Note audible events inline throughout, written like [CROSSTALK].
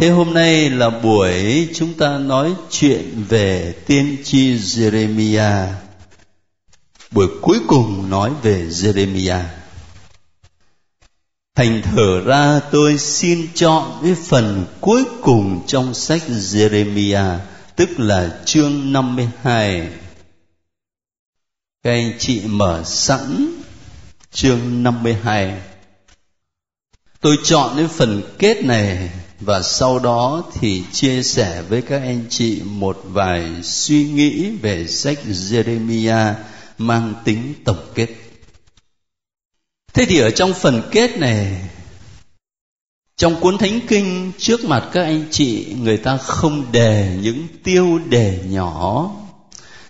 thế hôm nay là buổi chúng ta nói chuyện về tiên tri Jeremiah. Buổi cuối cùng nói về Jeremiah. Thành thở ra tôi xin chọn cái phần cuối cùng trong sách Jeremiah, tức là chương 52. Các anh chị mở sẵn chương 52. Tôi chọn cái phần kết này và sau đó thì chia sẻ với các anh chị một vài suy nghĩ về sách Jeremiah mang tính tổng kết. Thế thì ở trong phần kết này, trong cuốn thánh kinh trước mặt các anh chị, người ta không đề những tiêu đề nhỏ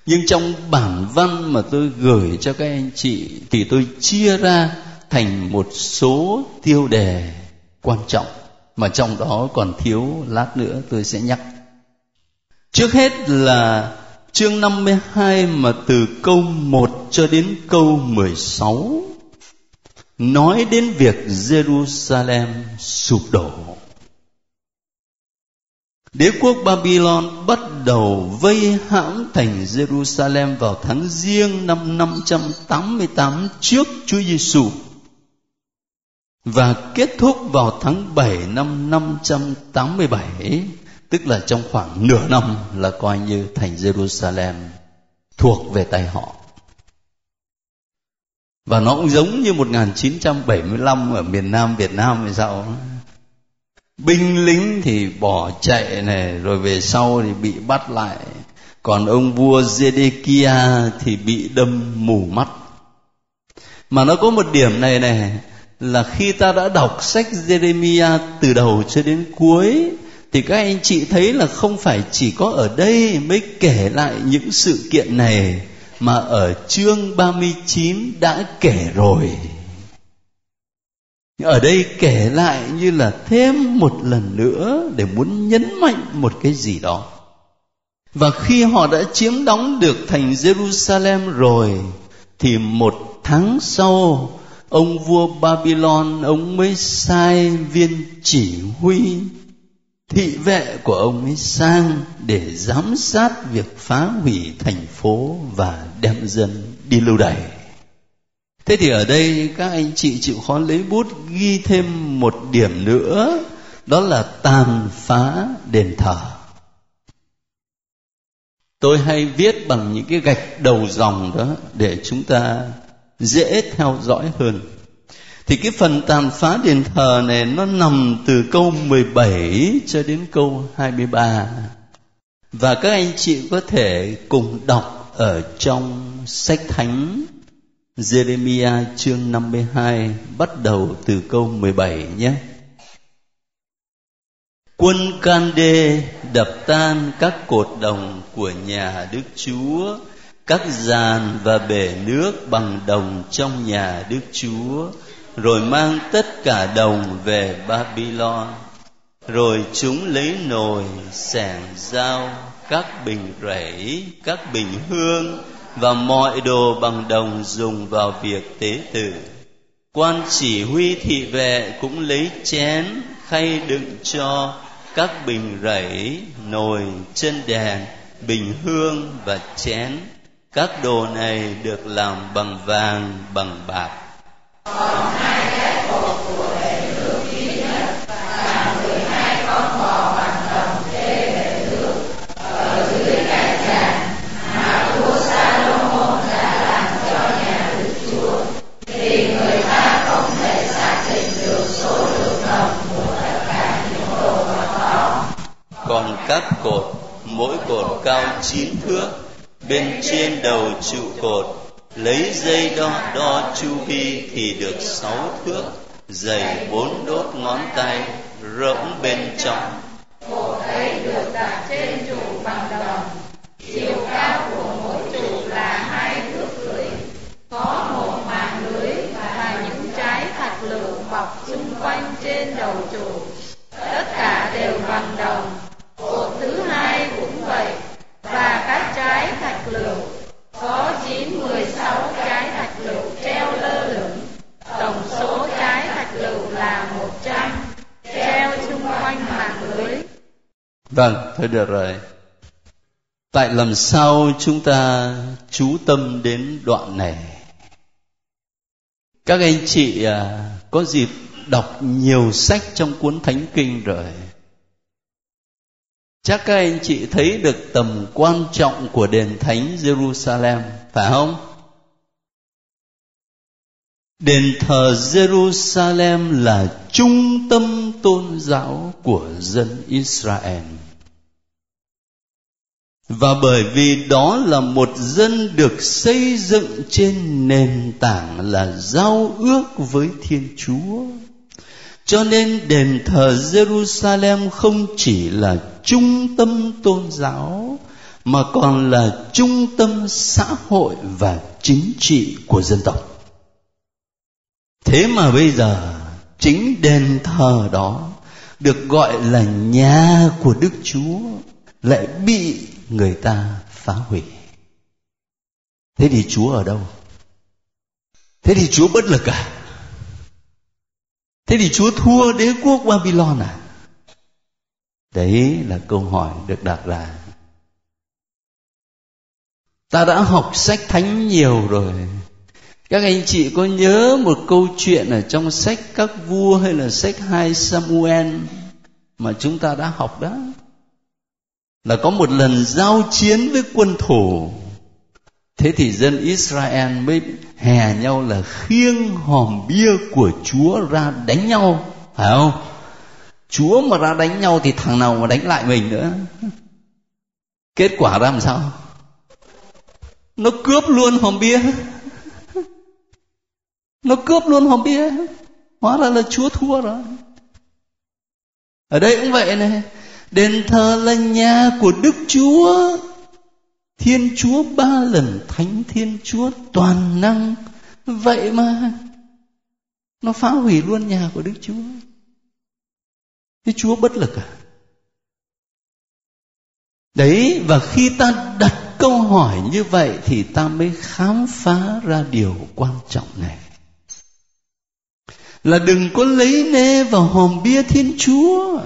nhưng trong bản văn mà tôi gửi cho các anh chị thì tôi chia ra thành một số tiêu đề quan trọng mà trong đó còn thiếu lát nữa tôi sẽ nhắc. Trước hết là chương 52 mà từ câu 1 cho đến câu 16 nói đến việc Jerusalem sụp đổ. Đế quốc Babylon bắt đầu vây hãm thành Jerusalem vào tháng riêng năm 588 trước Chúa Giêsu và kết thúc vào tháng 7 năm 587 tức là trong khoảng nửa năm là coi như thành Jerusalem thuộc về tay họ. Và nó cũng giống như 1975 ở miền Nam Việt Nam hay sao binh lính thì bỏ chạy này, rồi về sau thì bị bắt lại. Còn ông vua Zedekia thì bị đâm mù mắt. Mà nó có một điểm này này là khi ta đã đọc sách Jeremiah từ đầu cho đến cuối, thì các anh chị thấy là không phải chỉ có ở đây mới kể lại những sự kiện này, mà ở chương 39 đã kể rồi. Ở đây kể lại như là thêm một lần nữa để muốn nhấn mạnh một cái gì đó. Và khi họ đã chiếm đóng được thành Jerusalem rồi, thì một tháng sau ông vua Babylon, ông mới sai viên chỉ huy thị vệ của ông ấy sang để giám sát việc phá hủy thành phố và đem dân đi lưu đày. Thế thì ở đây các anh chị chịu khó lấy bút ghi thêm một điểm nữa, đó là tàn phá đền thờ. Tôi hay viết bằng những cái gạch đầu dòng đó để chúng ta dễ theo dõi hơn thì cái phần tàn phá đền thờ này nó nằm từ câu 17 cho đến câu 23. Và các anh chị có thể cùng đọc ở trong sách thánh Jeremiah chương 52 bắt đầu từ câu 17 nhé. Quân can đê đập tan các cột đồng của nhà Đức Chúa, các giàn và bể nước bằng đồng trong nhà Đức Chúa, rồi mang tất cả đồng về Babylon. Rồi chúng lấy nồi, sẻng dao, các bình rẫy, các bình hương và mọi đồ bằng đồng dùng vào việc tế tự quan chỉ huy thị vệ cũng lấy chén khay đựng cho các bình rẫy, nồi, chân đèn, bình hương và chén các đồ này được làm bằng vàng, bằng bạc. Còn hai cái cột của hệ nước duy nhất và mười hai con bò bằng đồng kê hệ nước ở dưới cái tràn mà vua Salomon đã làm cho nhà Đức Chúa thì người ta không thể xác định được số lượng đồng của tất cả những đồ vật đó còn các cột, mỗi cột cao chín thước bên trên đầu trụ cột, lấy dây đo đo chu vi thì được sáu thước, dày bốn đốt ngón tay, rỗng bên trong. Cột ấy được đặt trên trụ bằng đồng chiều cao của mỗi trụ là hai thước rưỡi. Có một màn lưới và những trái thạch lựu bọc xung quanh trên đầu trụ tất cả đều bằng đồng cột thứ hai cũng vậy và các trái thạch lựu có chín mười sáu trái thạch lựu treo lơ lửng tổng số trái thạch lựu là một trăm treo xung quanh mạng lưới vâng thôi được rồi. Tại làm sao chúng ta chú tâm đến đoạn này? Các anh chị à, có dịp đọc nhiều sách trong cuốn thánh kinh rồi. Chắc các anh chị thấy được tầm quan trọng của đền thánh jerusalem, phải không? Đền thờ jerusalem là trung tâm tôn giáo của dân israel. Và bởi vì đó là một dân được xây dựng trên nền tảng là giao ước với thiên chúa. Cho nên đền thờ jerusalem không chỉ là trung tâm tôn giáo, mà còn là trung tâm xã hội và chính trị của dân tộc thế mà bây giờ, chính đền thờ đó được gọi là nhà của đức chúa lại bị người ta phá hủy. Thế thì chúa ở đâu? Thế thì chúa bất lực à? Thế thì chúa thua đế quốc babylon à? Đấy là câu hỏi được đặt ra. Ta đã học sách thánh nhiều rồi các anh chị có nhớ một câu chuyện ở trong sách các vua hay là sách hai samuel mà chúng ta đã học đó? Là có một lần giao chiến với quân thủ thế thì dân israel mới hè nhau là khiêng hòm bia của chúa ra đánh nhau, phải không? Chúa mà ra đánh nhau thì thằng nào mà đánh lại mình nữa? Kết quả ra làm sao? Nó cướp luôn hòm bia nó cướp luôn hòm bia. Hóa ra là chúa thua rồi. Ở đây cũng vậy này. Đền thờ là nhà của đức chúa. Thiên chúa ba lần, thánh thiên chúa toàn năng. Vậy mà, nó phá hủy luôn nhà của đức chúa. Thế chúa bất lực à? Đấy, và khi ta đặt câu hỏi như vậy thì ta mới khám phá ra điều quan trọng này là đừng có lấy nê vào hòm bia thiên chúa.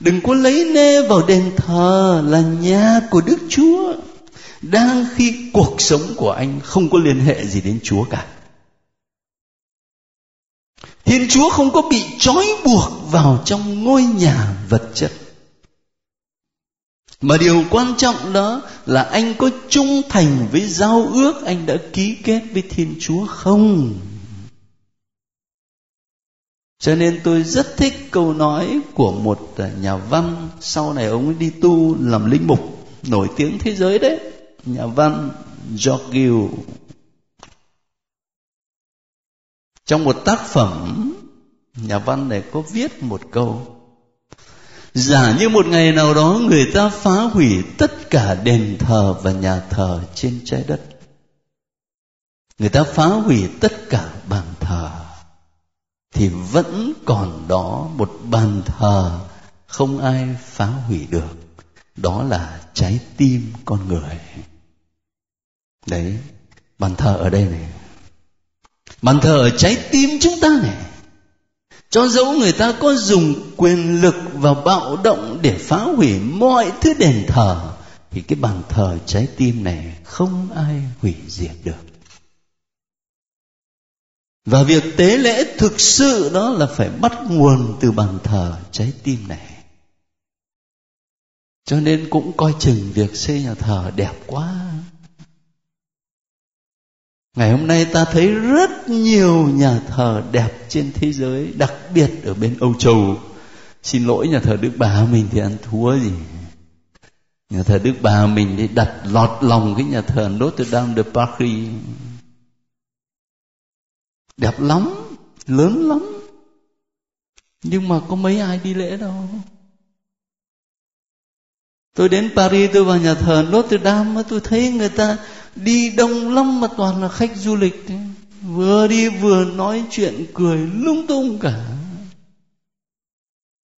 Đừng có lấy nê vào đền thờ là nhà của đức chúa. Đang khi cuộc sống của anh không có liên hệ gì đến chúa cả. Thiên chúa không có bị trói buộc vào trong ngôi nhà vật chất. Mà điều quan trọng đó là anh có trung thành với giao ước anh đã ký kết với thiên chúa không? Cho nên tôi rất thích câu nói của một nhà văn. Sau này ông ấy đi tu làm linh mục, nổi tiếng thế giới đấy. Nhà văn George trong một tác phẩm, nhà văn này có viết một câu. Giả như một ngày nào đó người ta phá hủy tất cả đền thờ và nhà thờ trên trái đất. Người ta phá hủy tất cả bàn thờ thì vẫn còn đó một bàn thờ không ai phá hủy được. Đó là trái tim con người. Đấy, bàn thờ ở đây này. Bàn thờ ở trái tim chúng ta này. Cho dẫu người ta có dùng quyền lực và bạo động để phá hủy mọi thứ đền thờ, thì cái bàn thờ trái tim này không ai hủy diệt được và việc tế lễ thực sự đó là phải bắt nguồn từ bàn thờ trái tim này. Cho nên cũng coi chừng việc xây nhà thờ đẹp quá. Ngày hôm nay ta thấy rất nhiều nhà thờ đẹp trên thế giới, đặc biệt ở bên âu châu. Xin lỗi nhà thờ đức bà mình thì ăn thua gì. Nhà thờ đức bà mình thì đặt lọt lòng cái nhà thờ Notre Dame de Paris đẹp lắm, lớn lắm. Nhưng mà có mấy ai đi lễ đâu. Tôi đến paris, tôi vào nhà thờ notre dame tôi thấy người ta đi đông lắm mà toàn là khách du lịch. Vừa đi vừa nói chuyện, cười lung tung cả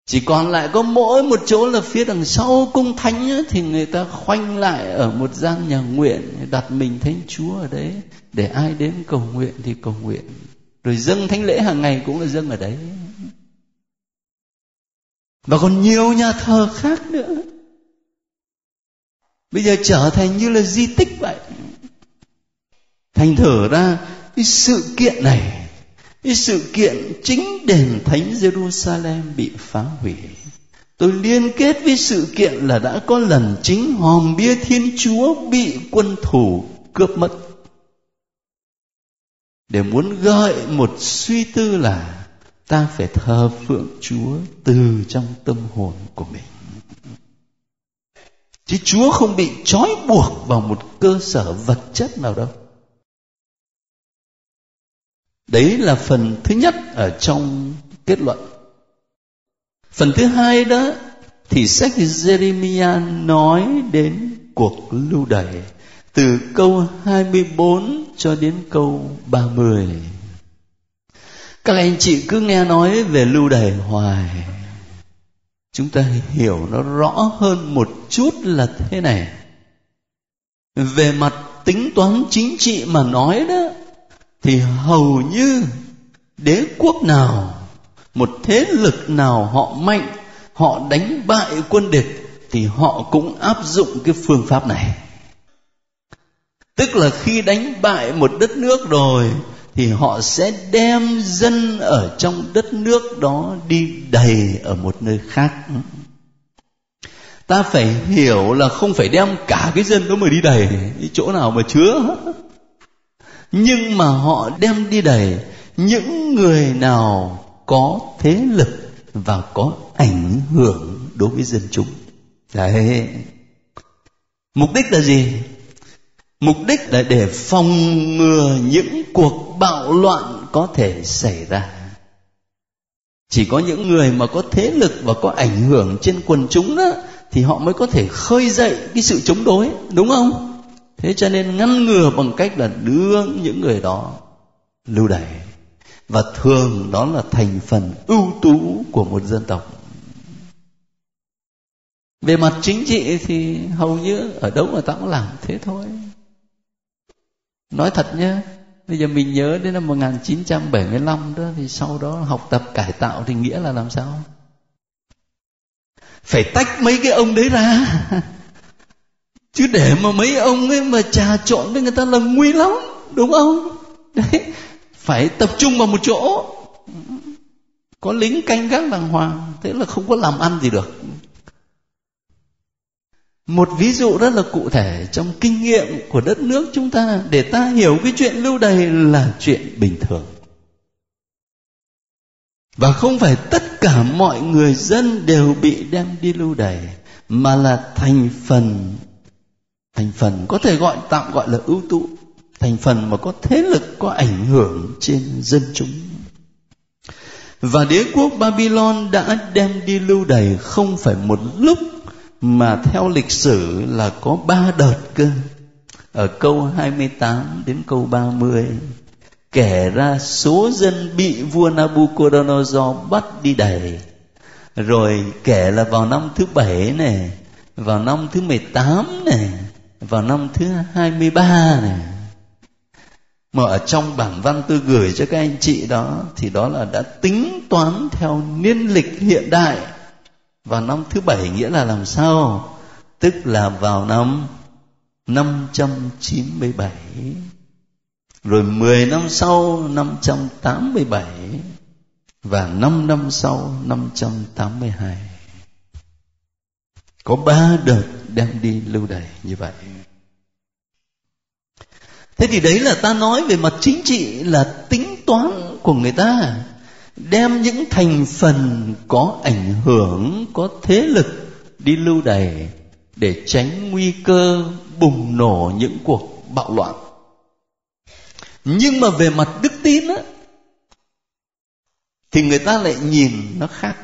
chỉ còn lại có mỗi một chỗ là phía đằng sau cung thánh ấy, thì người ta khoanh lại ở một gian nhà nguyện đặt mình thánh chúa ở đấy để ai đến cầu nguyện thì cầu nguyện. Rồi dâng thánh lễ hàng ngày cũng là dâng ở đấy. Và còn nhiều nhà thờ khác nữa. Bây giờ trở thành như là di tích vậy. Thành thử ra cái sự kiện này cái sự kiện chính đền thánh Jerusalem bị phá hủy. Tôi liên kết với sự kiện là đã có lần chính hòm bia thiên chúa bị quân thủ cướp mất. Để muốn gợi một suy tư là ta phải thờ phượng chúa từ trong tâm hồn của mình. Chứ chúa không bị trói buộc vào một cơ sở vật chất nào đâu đấy là phần thứ nhất ở trong kết luận phần thứ hai đó thì sách Jeremiah nói đến cuộc lưu đày từ câu 24 cho đến câu 30. Các anh chị cứ nghe nói về lưu đày hoài. Chúng ta hiểu nó rõ hơn một chút là thế này. Về mặt tính toán chính trị mà nói đó thì hầu như đế quốc nào, một thế lực nào họ mạnh, họ đánh bại quân địch thì họ cũng áp dụng cái phương pháp này. Tức là khi đánh bại một đất nước rồi thì họ sẽ đem dân ở trong đất nước đó đi đầy ở một nơi khác. Ta phải hiểu là không phải đem cả cái dân đó mà đi đầy, cái chỗ nào mà chứa nhưng mà họ đem đi đầy những người nào có thế lực và có ảnh hưởng đối với dân chúng. Đấy. Mục đích là gì? Mục đích là để phòng ngừa những cuộc bạo loạn có thể xảy ra. Chỉ có những người mà có thế lực và có ảnh hưởng trên quần chúng đó, thì họ mới có thể khơi dậy cái sự chống đối, đúng không? Thế cho nên ngăn ngừa bằng cách là đưa những người đó lưu đày. Và thường đó là thành phần ưu tú của một dân tộc. Về mặt chính trị thì hầu như ở đâu mà ta cũng làm thế thôi. Nói thật nhé, bây giờ mình nhớ đến năm 1975 đó, thì sau đó học tập cải tạo thì nghĩa là làm sao? Phải tách mấy cái ông đấy ra. [LAUGHS] chứ để mà mấy ông ấy mà trà trộn với người ta là nguy lắm, đúng không? Đấy, phải tập trung vào một chỗ. Có lính canh gác đàng hoàng, thế là không có làm ăn gì được. Một ví dụ rất là cụ thể trong kinh nghiệm của đất nước chúng ta, để ta hiểu cái chuyện lưu đày là chuyện bình thường. Và không phải tất cả mọi người dân đều bị đem đi lưu đày, mà là thành phần thành phần có thể gọi, tạm gọi là ưu tú thành phần mà có thế lực, có ảnh hưởng trên dân chúng. Và đế quốc Babylon đã đem đi lưu đày không phải một lúc, mà theo lịch sử là có ba đợt cơ. Ở câu 28 đến câu 30 kể ra số dân bị vua Nabucodonosor bắt đi đày. Rồi kể là vào năm thứ bảy này, vào năm thứ 18 này vào năm thứ 23 này. Mà ở trong bản văn tôi gửi cho các anh chị đó, thì đó là đã tính toán theo niên lịch hiện đại. Vào năm thứ bảy nghĩa là làm sao? Tức là vào năm 597 rồi 10 năm sau 587 và 5 năm sau 582 có ba đợt đem đi lưu đày như vậy. Thế thì đấy là ta nói về mặt chính trị là tính toán của người ta. Đem những thành phần có ảnh hưởng, có thế lực đi lưu đày để tránh nguy cơ bùng nổ những cuộc bạo loạn. Nhưng mà về mặt đức tin á, thì người ta lại nhìn nó khác.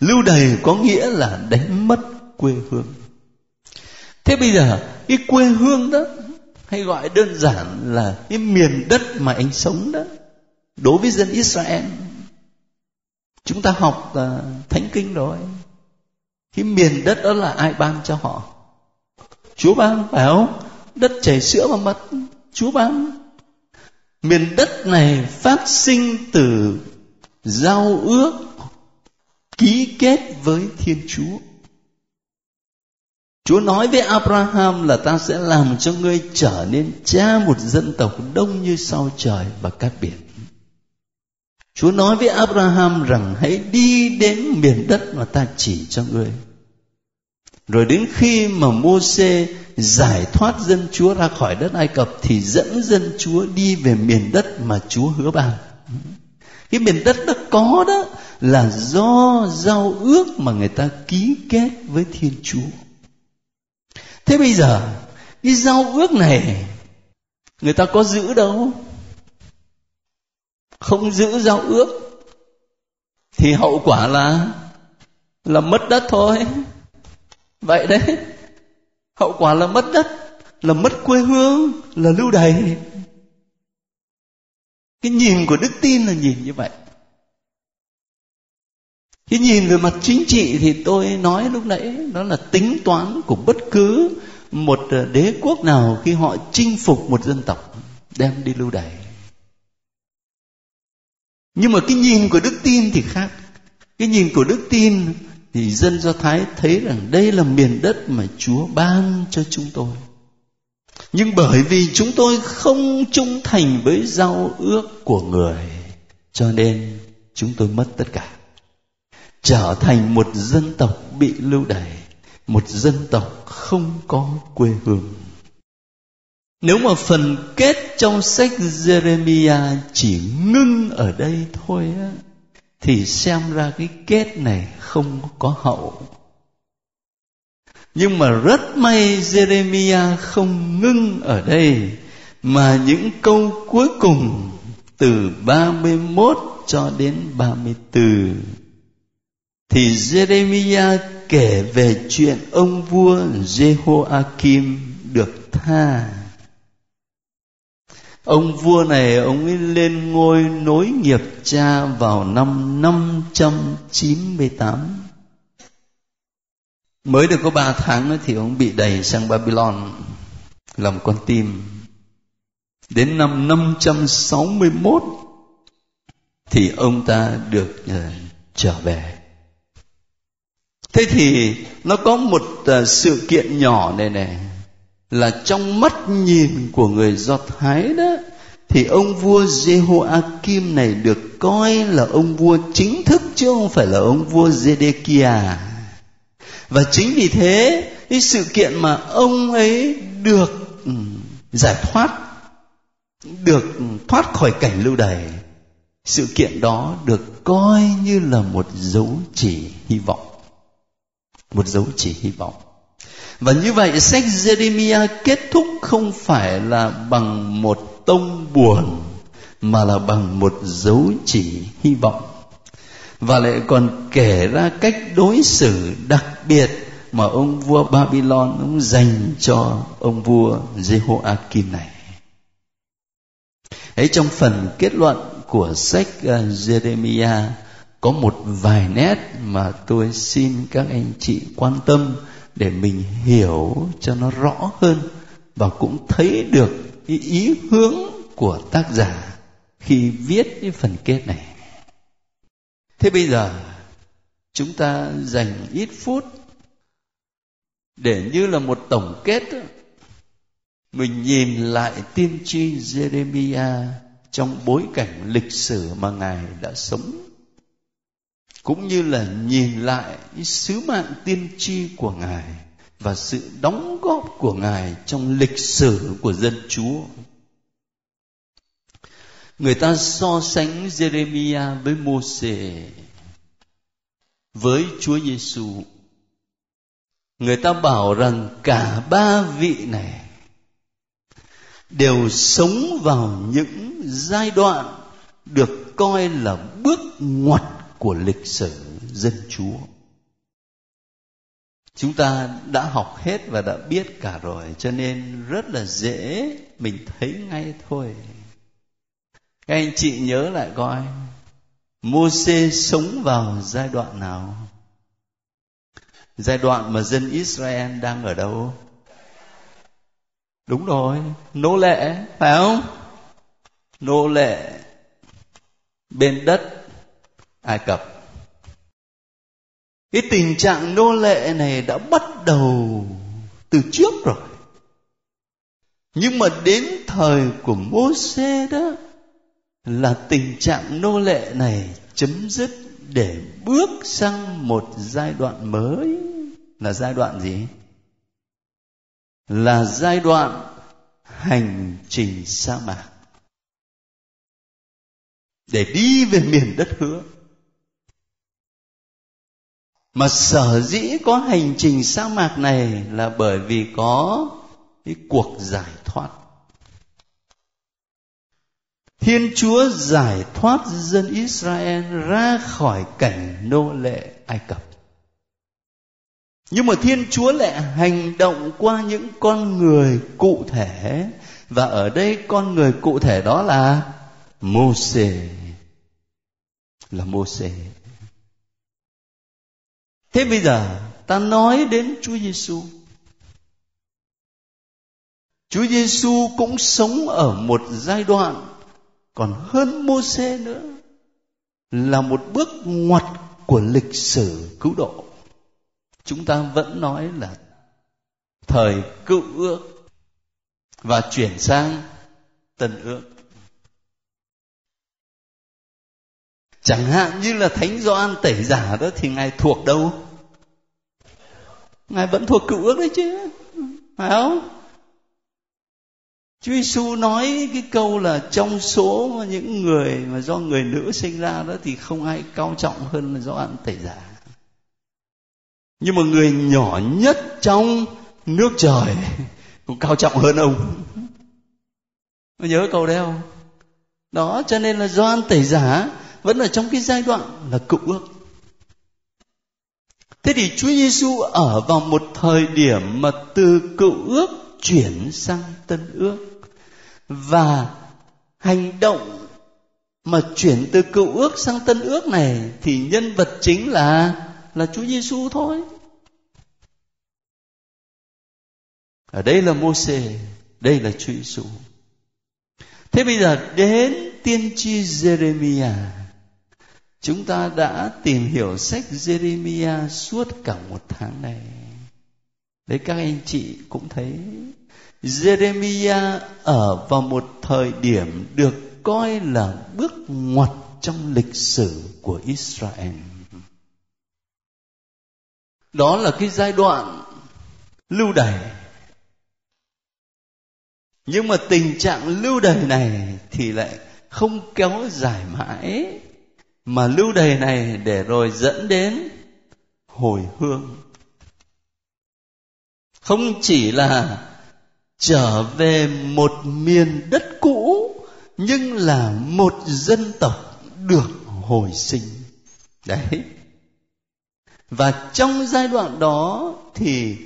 Lưu đày có nghĩa là đánh mất quê hương. Thế bây giờ cái quê hương đó hay gọi đơn giản là cái miền đất mà anh sống đó đối với dân Israel chúng ta học uh, thánh kinh rồi. Cái miền đất đó là ai ban cho họ? Chúa ban phải không? Đất chảy sữa và mật Chúa ban. Miền đất này phát sinh từ giao ước ký kết với Thiên Chúa. Chúa nói với Abraham là ta sẽ làm cho ngươi trở nên cha một dân tộc đông như sao trời và cát biển. Chúa nói với Abraham rằng, hãy đi đến miền đất mà ta chỉ cho ngươi. Rồi đến khi mà Môse giải thoát dân Chúa ra khỏi đất Ai Cập thì dẫn dân Chúa đi về miền đất mà Chúa hứa ban. Cái miền đất đó có đó là do giao ước mà người ta ký kết với Thiên Chúa. Thế bây giờ cái giao ước này người ta có giữ đâu? Không giữ giao ước thì hậu quả là là mất đất thôi. Vậy đấy. Hậu quả là mất đất, là mất quê hương, là lưu đày. Cái nhìn của đức tin là nhìn như vậy. Cái nhìn về mặt chính trị thì tôi nói lúc nãy đó là tính toán của bất cứ một ờ, đế quốc nào khi họ chinh phục một dân tộc đem đi lưu đày. Nhưng mà cái nhìn của đức tin thì khác. Cái nhìn của đức tin thì dân Do Thái thấy rằng đây là miền đất mà Chúa ban cho chúng tôi. Nhưng bởi vì chúng tôi không trung thành với giao ước của người, cho nên chúng tôi mất tất cả. Trở thành một dân tộc bị lưu đày, một dân tộc không có quê hương. Nếu mà phần kết trong sách Jeremiah chỉ ngưng ở đây thôi á, thì xem ra cái kết này không có hậu nhưng mà rất may Jeremiah không ngưng ở đây mà những câu cuối cùng từ 31 cho đến 34 thì Jeremiah kể về chuyện ông vua Jehoiakim được tha Ông vua này ông ấy lên ngôi nối nghiệp cha vào năm 598 Mới được có ba tháng nữa thì ông bị đẩy sang Babylon làm con tim. Đến năm 561 thì ông ta được uh, trở về. Thế thì nó có một ờ, sự kiện nhỏ này này là trong mắt nhìn của người Do Thái đó, thì ông vua Jehoiakim này được coi là ông vua chính thức chứ không phải là ông vua Zedekiah. Và chính vì thế, cái sự kiện mà ông ấy được ừ, giải thoát, được thoát khỏi cảnh lưu đày, sự kiện đó được coi như là một dấu chỉ hy vọng một dấu chỉ hy vọng và như vậy sách Jeremiah kết thúc không phải là bằng một tông buồn, mà là bằng một dấu chỉ hy vọng và lại còn kể ra cách đối xử đặc biệt mà ông vua Babylon ông dành cho ông vua Jehoiakim này. Ấy trong phần kết luận của sách ờ, Jeremiah có một vài nét mà tôi xin các anh chị quan tâm để mình hiểu cho nó rõ hơn và cũng thấy được cái ý hướng của tác giả khi viết cái phần kết này. Thế bây giờ, chúng ta dành ít phút để như là một tổng kết mình nhìn lại tiên tri Jeremiah trong bối cảnh lịch sử mà ngài đã sống cũng như là nhìn lại sứ mạng tiên tri của ngài và sự đóng góp của ngài trong lịch sử của dân chúa. Người ta so sánh Jeremiah với Môse với Chúa Giêsu người ta bảo rằng cả ba vị này đều sống vào những giai đoạn được coi là bước ngoặt của lịch sử dân chúa. Chúng ta đã học hết và đã biết cả rồi, cho nên rất là dễ mình thấy ngay thôi. Các anh chị nhớ lại coi Môse sống vào giai đoạn nào? Giai đoạn mà dân Israel đang ở đâu? Đúng rồi, nô lệ, phải không? Nô lệ bên đất ai cập. Cái tình trạng nô lệ này đã bắt đầu từ trước rồi. Nhưng mà đến thời của mô xê đó là tình trạng nô lệ này chấm dứt để bước sang một giai đoạn mới. Là giai đoạn gì? Là giai đoạn hành trình sa mạc. Để đi về miền đất hứa mà sở dĩ có hành trình sa mạc này là bởi vì có cái cuộc giải thoát Thiên Chúa giải thoát dân Israel ra khỏi cảnh nô lệ Ai Cập. Nhưng mà Thiên Chúa lại hành động qua những con người cụ thể và ở đây con người cụ thể đó là Môse là Môse. Thế bây giờ, ta nói đến Chúa Giêsu. Chúa Giêsu cũng sống ở một giai đoạn, còn hơn Môse nữa, là một bước ngoặt của lịch sử cứu độ. Chúng ta vẫn nói là thời cựu ước và chuyển sang tân ước. Chẳng hạn như là Thánh Gioan tẩy giả đó thì Ngài thuộc đâu? Ngài vẫn thuộc cựu ước đấy chứ. Phải không? Chúa Giêsu nói cái câu là trong số những người mà do người nữ sinh ra đó thì không ai cao trọng hơn là do ăn tẩy giả. Nhưng mà người nhỏ nhất trong nước trời cũng cao trọng hơn ông. Có nhớ câu đấy không? Đó, cho nên là do ăn tẩy giả vẫn ở trong cái giai đoạn là cựu ước. Thế thì Chúa Giêsu ở vào một thời điểm mà từ cựu ước chuyển sang tân ước và hành động mà chuyển từ cựu ước sang tân ước này thì nhân vật chính là là Chúa Giêsu thôi. Ở đây là Môse, đây là Chúa Giêsu. Thế bây giờ đến tiên tri Jeremiah. Chúng ta đã tìm hiểu sách Jeremiah suốt cả một tháng này. Đấy, các anh chị cũng thấy, Jeremiah ở vào một thời điểm được coi là bước ngoặt trong lịch sử của Israel. Đó là cái giai đoạn lưu đày. Nhưng mà tình trạng lưu đày này thì lại không kéo dài mãi mà lưu đày này để rồi dẫn đến hồi hương. Không chỉ là trở về một miền đất cũ, nhưng là một dân tộc được hồi sinh. Đấy. Và trong giai đoạn đó thì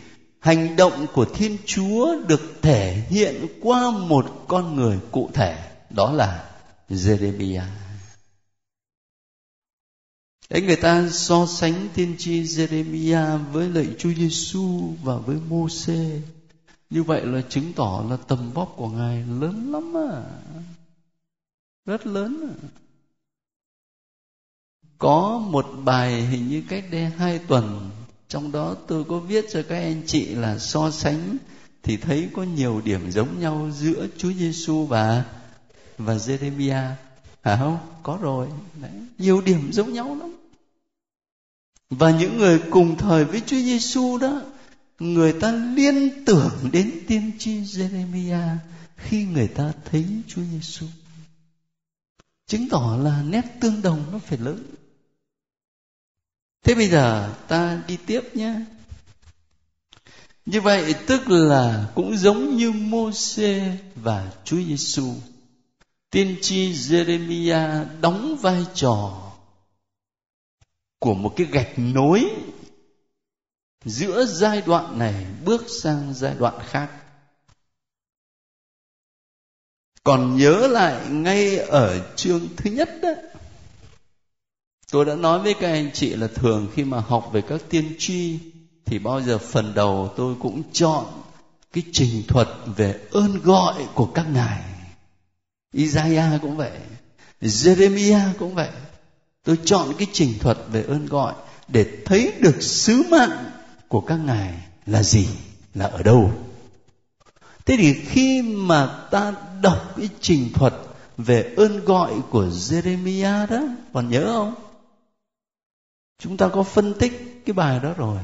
hành động của thiên chúa được thể hiện qua một con người cụ thể, đó là jeremiah Đấy, người ta so sánh tiên tri Jeremiah với lại Chúa Giêsu và với Môse. Như vậy là chứng tỏ là tầm vóc của ngài lớn lắm à. Rất lớn à. Có một bài hình như cách đây hai tuần, trong đó tôi có viết cho các anh chị là so sánh thì thấy có nhiều điểm giống nhau giữa Chúa Giêsu và và Jeremiah. Hả không? Có rồi. Đấy. nhiều điểm giống nhau lắm và những người cùng thời với Chúa Giêsu đó, người ta liên tưởng đến tiên tri Jeremiah khi người ta thấy Chúa Giêsu. Chứng tỏ là nét tương đồng nó phải lớn. Thế bây giờ ta đi tiếp nhé. Như vậy, tức là cũng giống như Môse và Chúa Giêsu. Tiên tri Jeremiah đóng vai trò của một cái gạch nối giữa giai đoạn này bước sang giai đoạn khác. Còn nhớ lại ngay ở chương thứ nhất đó, tôi đã nói với các anh chị là thường khi mà học về các tiên tri thì bao giờ phần đầu tôi cũng chọn cái trình thuật về ơn gọi của các ngài. Isaiah cũng vậy, Jeremiah cũng vậy tôi chọn cái trình thuật về ơn gọi để thấy được sứ mạng của các ngài là gì, là ở đâu. Thế thì khi mà ta đọc cái trình thuật về ơn gọi của Jeremiah đó, còn nhớ không? Chúng ta có phân tích cái bài đó rồi.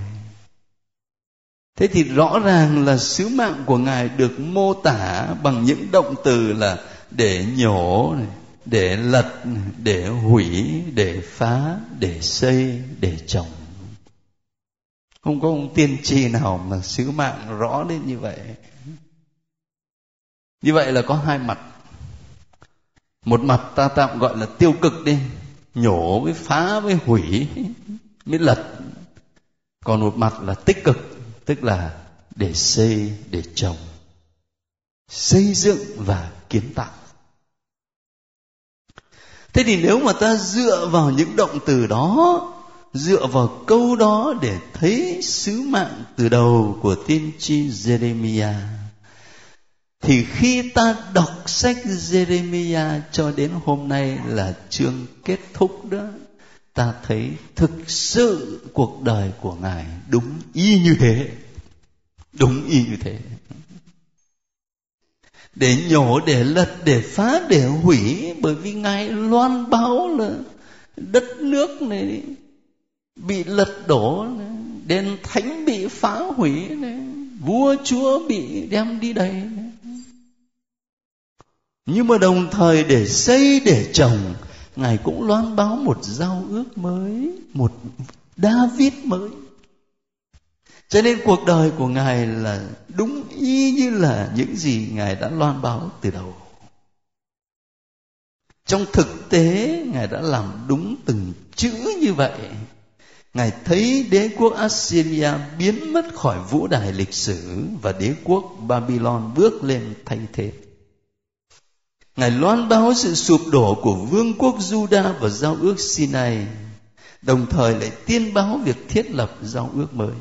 Thế thì rõ ràng là sứ mạng của ngài được mô tả bằng những động từ là để nhổ này để lật, để hủy, để phá, để xây, để trồng. Không có ông tiên tri nào mà sứ mạng rõ đến như vậy. Như vậy là có hai mặt. Một mặt ta tạm gọi là tiêu cực đi, nhổ với phá với hủy mới lật. Còn một mặt là tích cực, tức là để xây, để trồng, xây dựng và kiến tạo thế thì nếu mà ta dựa vào những động từ đó, dựa vào câu đó để thấy sứ mạng từ đầu của tiên tri Jeremiah, thì khi ta đọc sách Jeremiah cho đến hôm nay là chương kết thúc đó, ta thấy thực sự cuộc đời của ngài đúng y như thế. Đúng y như thế để nhổ để lật để phá để hủy bởi vì ngài loan báo là đất nước này bị lật đổ này, đền thánh bị phá hủy này, vua chúa bị đem đi đầy này. nhưng mà đồng thời để xây để trồng ngài cũng loan báo một giao ước mới một david mới cho nên cuộc đời của ngài là đúng y như là những gì ngài đã loan báo từ đầu. Trong thực tế, ngài đã làm đúng từng chữ như vậy. Ngài thấy đế quốc assyria biến mất khỏi vũ đài lịch sử và đế quốc babylon bước lên thay thế. Ngài loan báo sự sụp đổ của vương quốc juda và giao ước sinai, đồng thời lại tiên báo việc thiết lập giao ước mới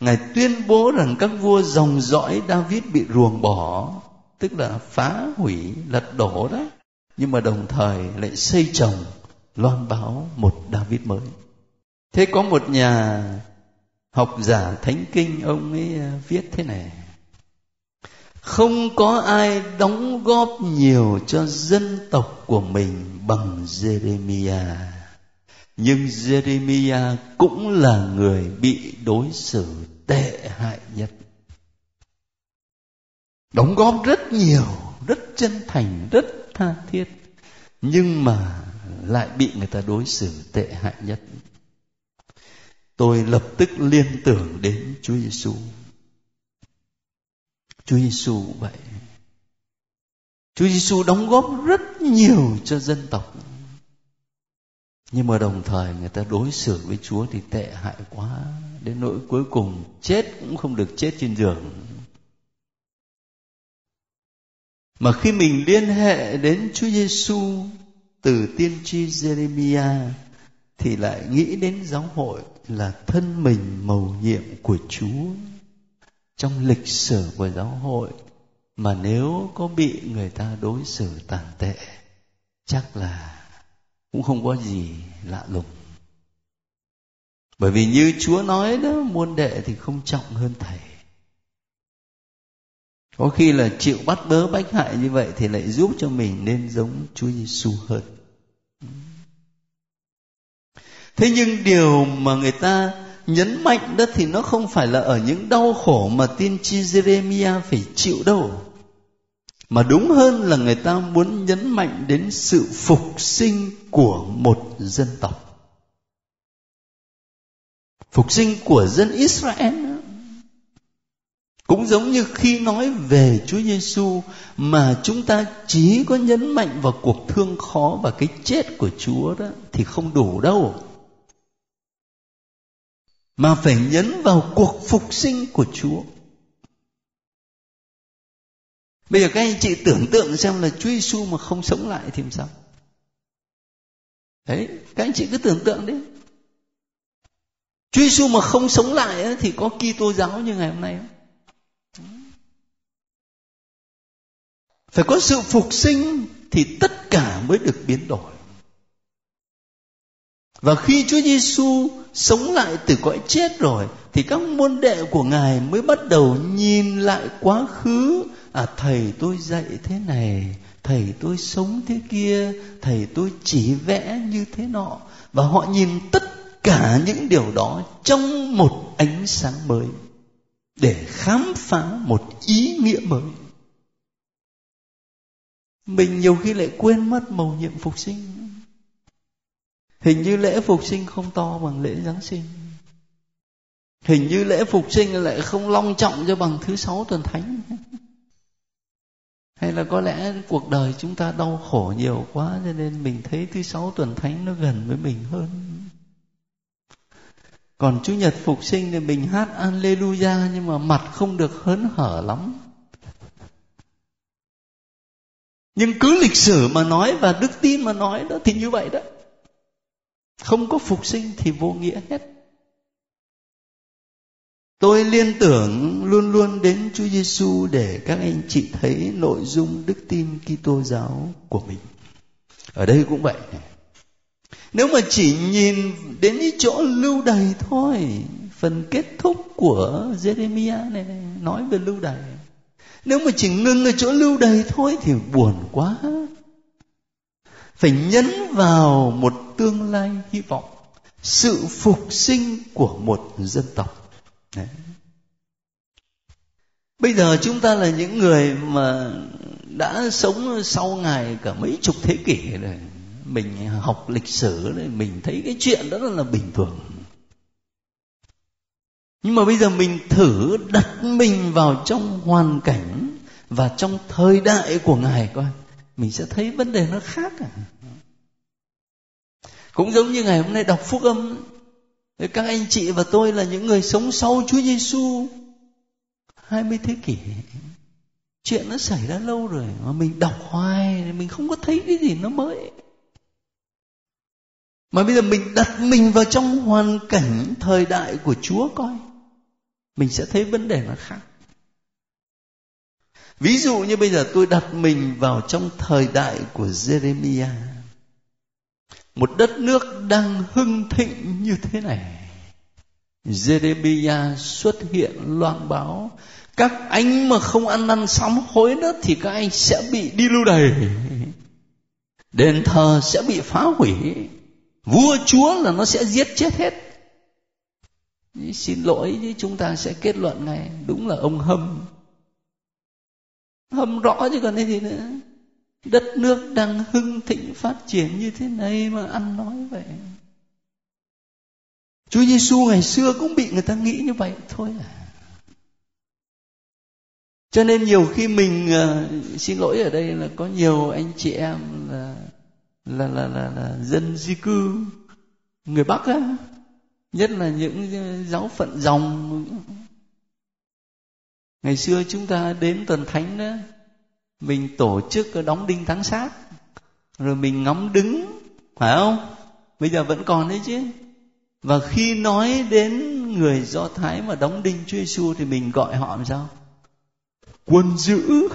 ngài tuyên bố rằng các vua dòng dõi david bị ruồng bỏ, tức là phá hủy, lật đổ đó. Nhưng mà đồng thời lại xây trồng, loan báo một david mới. Thế có một nhà học giả thánh kinh, ông ấy à, viết thế này. Không có ai đóng góp nhiều cho dân tộc của mình bằng Jeremiah nhưng Jeremiah cũng là người bị đối xử tệ hại nhất. Đóng góp rất nhiều, rất chân thành, rất tha thiết, nhưng mà lại bị người ta đối xử tệ hại nhất. Tôi lập tức liên tưởng đến Chúa Giêsu Chúa Giêsu vậy. Chúa Giêsu đóng góp rất nhiều cho dân tộc nhưng mà đồng thời người ta đối xử với Chúa thì tệ hại quá, đến nỗi cuối cùng chết cũng không được chết trên giường. Mà khi mình liên hệ đến Chúa Giêsu từ tiên tri Jeremia thì lại nghĩ đến giáo hội là thân mình mầu nhiệm của Chúa. Trong lịch sử của giáo hội mà nếu có bị người ta đối xử tàn tệ, chắc là cũng không có gì lạ lùng. Bởi vì như chúa nói đó môn đệ thì không trọng hơn thầy. Có khi là chịu bắt bớ bách hại như vậy thì lại giúp cho mình nên giống chúa giêsu hơn. Thế nhưng điều mà người ta nhấn mạnh đó thì nó không phải là ở những đau khổ mà tiên tri Jeremiah phải chịu đâu mà đúng hơn là người ta muốn nhấn mạnh đến sự phục sinh của một dân tộc. Phục sinh của dân Israel cũng giống như khi nói về Chúa Giêsu mà chúng ta chỉ có nhấn mạnh vào cuộc thương khó và cái chết của Chúa đó thì không đủ đâu. Mà phải nhấn vào cuộc phục sinh của Chúa. Bây giờ các anh chị tưởng tượng xem là Chúa Giêsu mà không sống lại thì làm sao? Đấy, các anh chị cứ tưởng tượng đấy. Chúa Giêsu mà không sống lại ấy, thì có Kitô giáo như ngày hôm nay không? Phải có sự phục sinh thì tất cả mới được biến đổi. và khi Chúa Giêsu sống lại từ cõi chết rồi thì các môn đệ của ngài mới bắt đầu nhìn lại quá khứ à thầy tôi dạy thế này, thầy tôi sống thế kia, thầy tôi chỉ vẽ như thế nọ. Và họ nhìn tất cả những điều đó trong một ánh sáng mới, để khám phá một ý nghĩa mới. Mình nhiều khi lại quên mất mầu nhiệm phục sinh. Hình như lễ phục sinh không to bằng lễ giáng sinh. Hình như lễ phục sinh lại không long trọng cho bằng thứ sáu tuần thánh hay là có lẽ cuộc đời chúng ta đau khổ nhiều quá, cho nên mình thấy thứ sáu tuần thánh nó gần với mình hơn. Còn chủ nhật phục sinh thì mình hát alleluia, nhưng mà mặt không được hớn hở lắm. Nhưng cứ lịch sử mà nói và đức tin mà nói đó thì như vậy đó. Không có phục sinh thì vô nghĩa hết tôi liên tưởng luôn luôn đến Chúa Giêsu để các anh chị thấy nội dung đức tin Kitô giáo của mình. Ở đây cũng vậy nếu mà chỉ nhìn đến cái chỗ lưu đày thôi phần kết thúc của Jeremiah này, này nói về lưu đày. Nếu mà chỉ ngưng ở chỗ lưu đày thôi thì buồn quá. Phải nhấn vào một tương lai hy vọng sự phục sinh của một dân tộc. Đấy. bây giờ chúng ta là những người mà đã sống sau ngài cả mấy chục thế kỷ rồi. Mình học lịch sử rồi, mình thấy cái chuyện đó là bình thường. Nhưng mà bây giờ mình thử đặt mình vào trong hoàn cảnh và trong thời đại của ngài coi mình sẽ thấy vấn đề nó khác à. Cũng giống như ngày hôm nay đọc phúc âm các anh chị và tôi là những người sống sau Chúa Giêsu. 20 thế kỷ, chuyện nó xảy ra lâu rồi mà mình đọc hoài mình không có thấy cái gì nó mới. Mà bây giờ mình đặt mình vào trong hoàn cảnh thời đại của Chúa coi, mình sẽ thấy vấn đề nó khác. Ví dụ như bây giờ tôi đặt mình vào trong thời đại của Jeremiah một đất nước đang hưng thịnh như thế này. Jeremiah xuất hiện loan báo, các anh mà không ăn năn sám hối nữa thì các anh sẽ bị đi lưu đày. Đền thờ sẽ bị phá hủy. Vua chúa là nó sẽ giết chết hết. Xin lỗi chứ chúng ta sẽ kết luận ngay. Đúng là ông hâm. Hâm rõ chứ còn cái gì nữa đất nước đang hưng thịnh phát triển như thế này mà ăn nói vậy. Chúa Giêsu ngày xưa cũng bị người ta nghĩ như vậy thôi à. Cho nên nhiều khi mình uh, xin lỗi ở đây là có nhiều anh chị em là là là là, là dân di cư người Bắc á nhất là những giáo phận dòng. Ngày xưa chúng ta đến tuần thánh đó mình tổ chức đóng đinh tháng sát rồi mình ngắm đứng phải không? Bây giờ vẫn còn đấy chứ. Và khi nói đến người do thái mà đóng đinh chúa giêsu thì mình gọi họ làm sao? Quân giữ.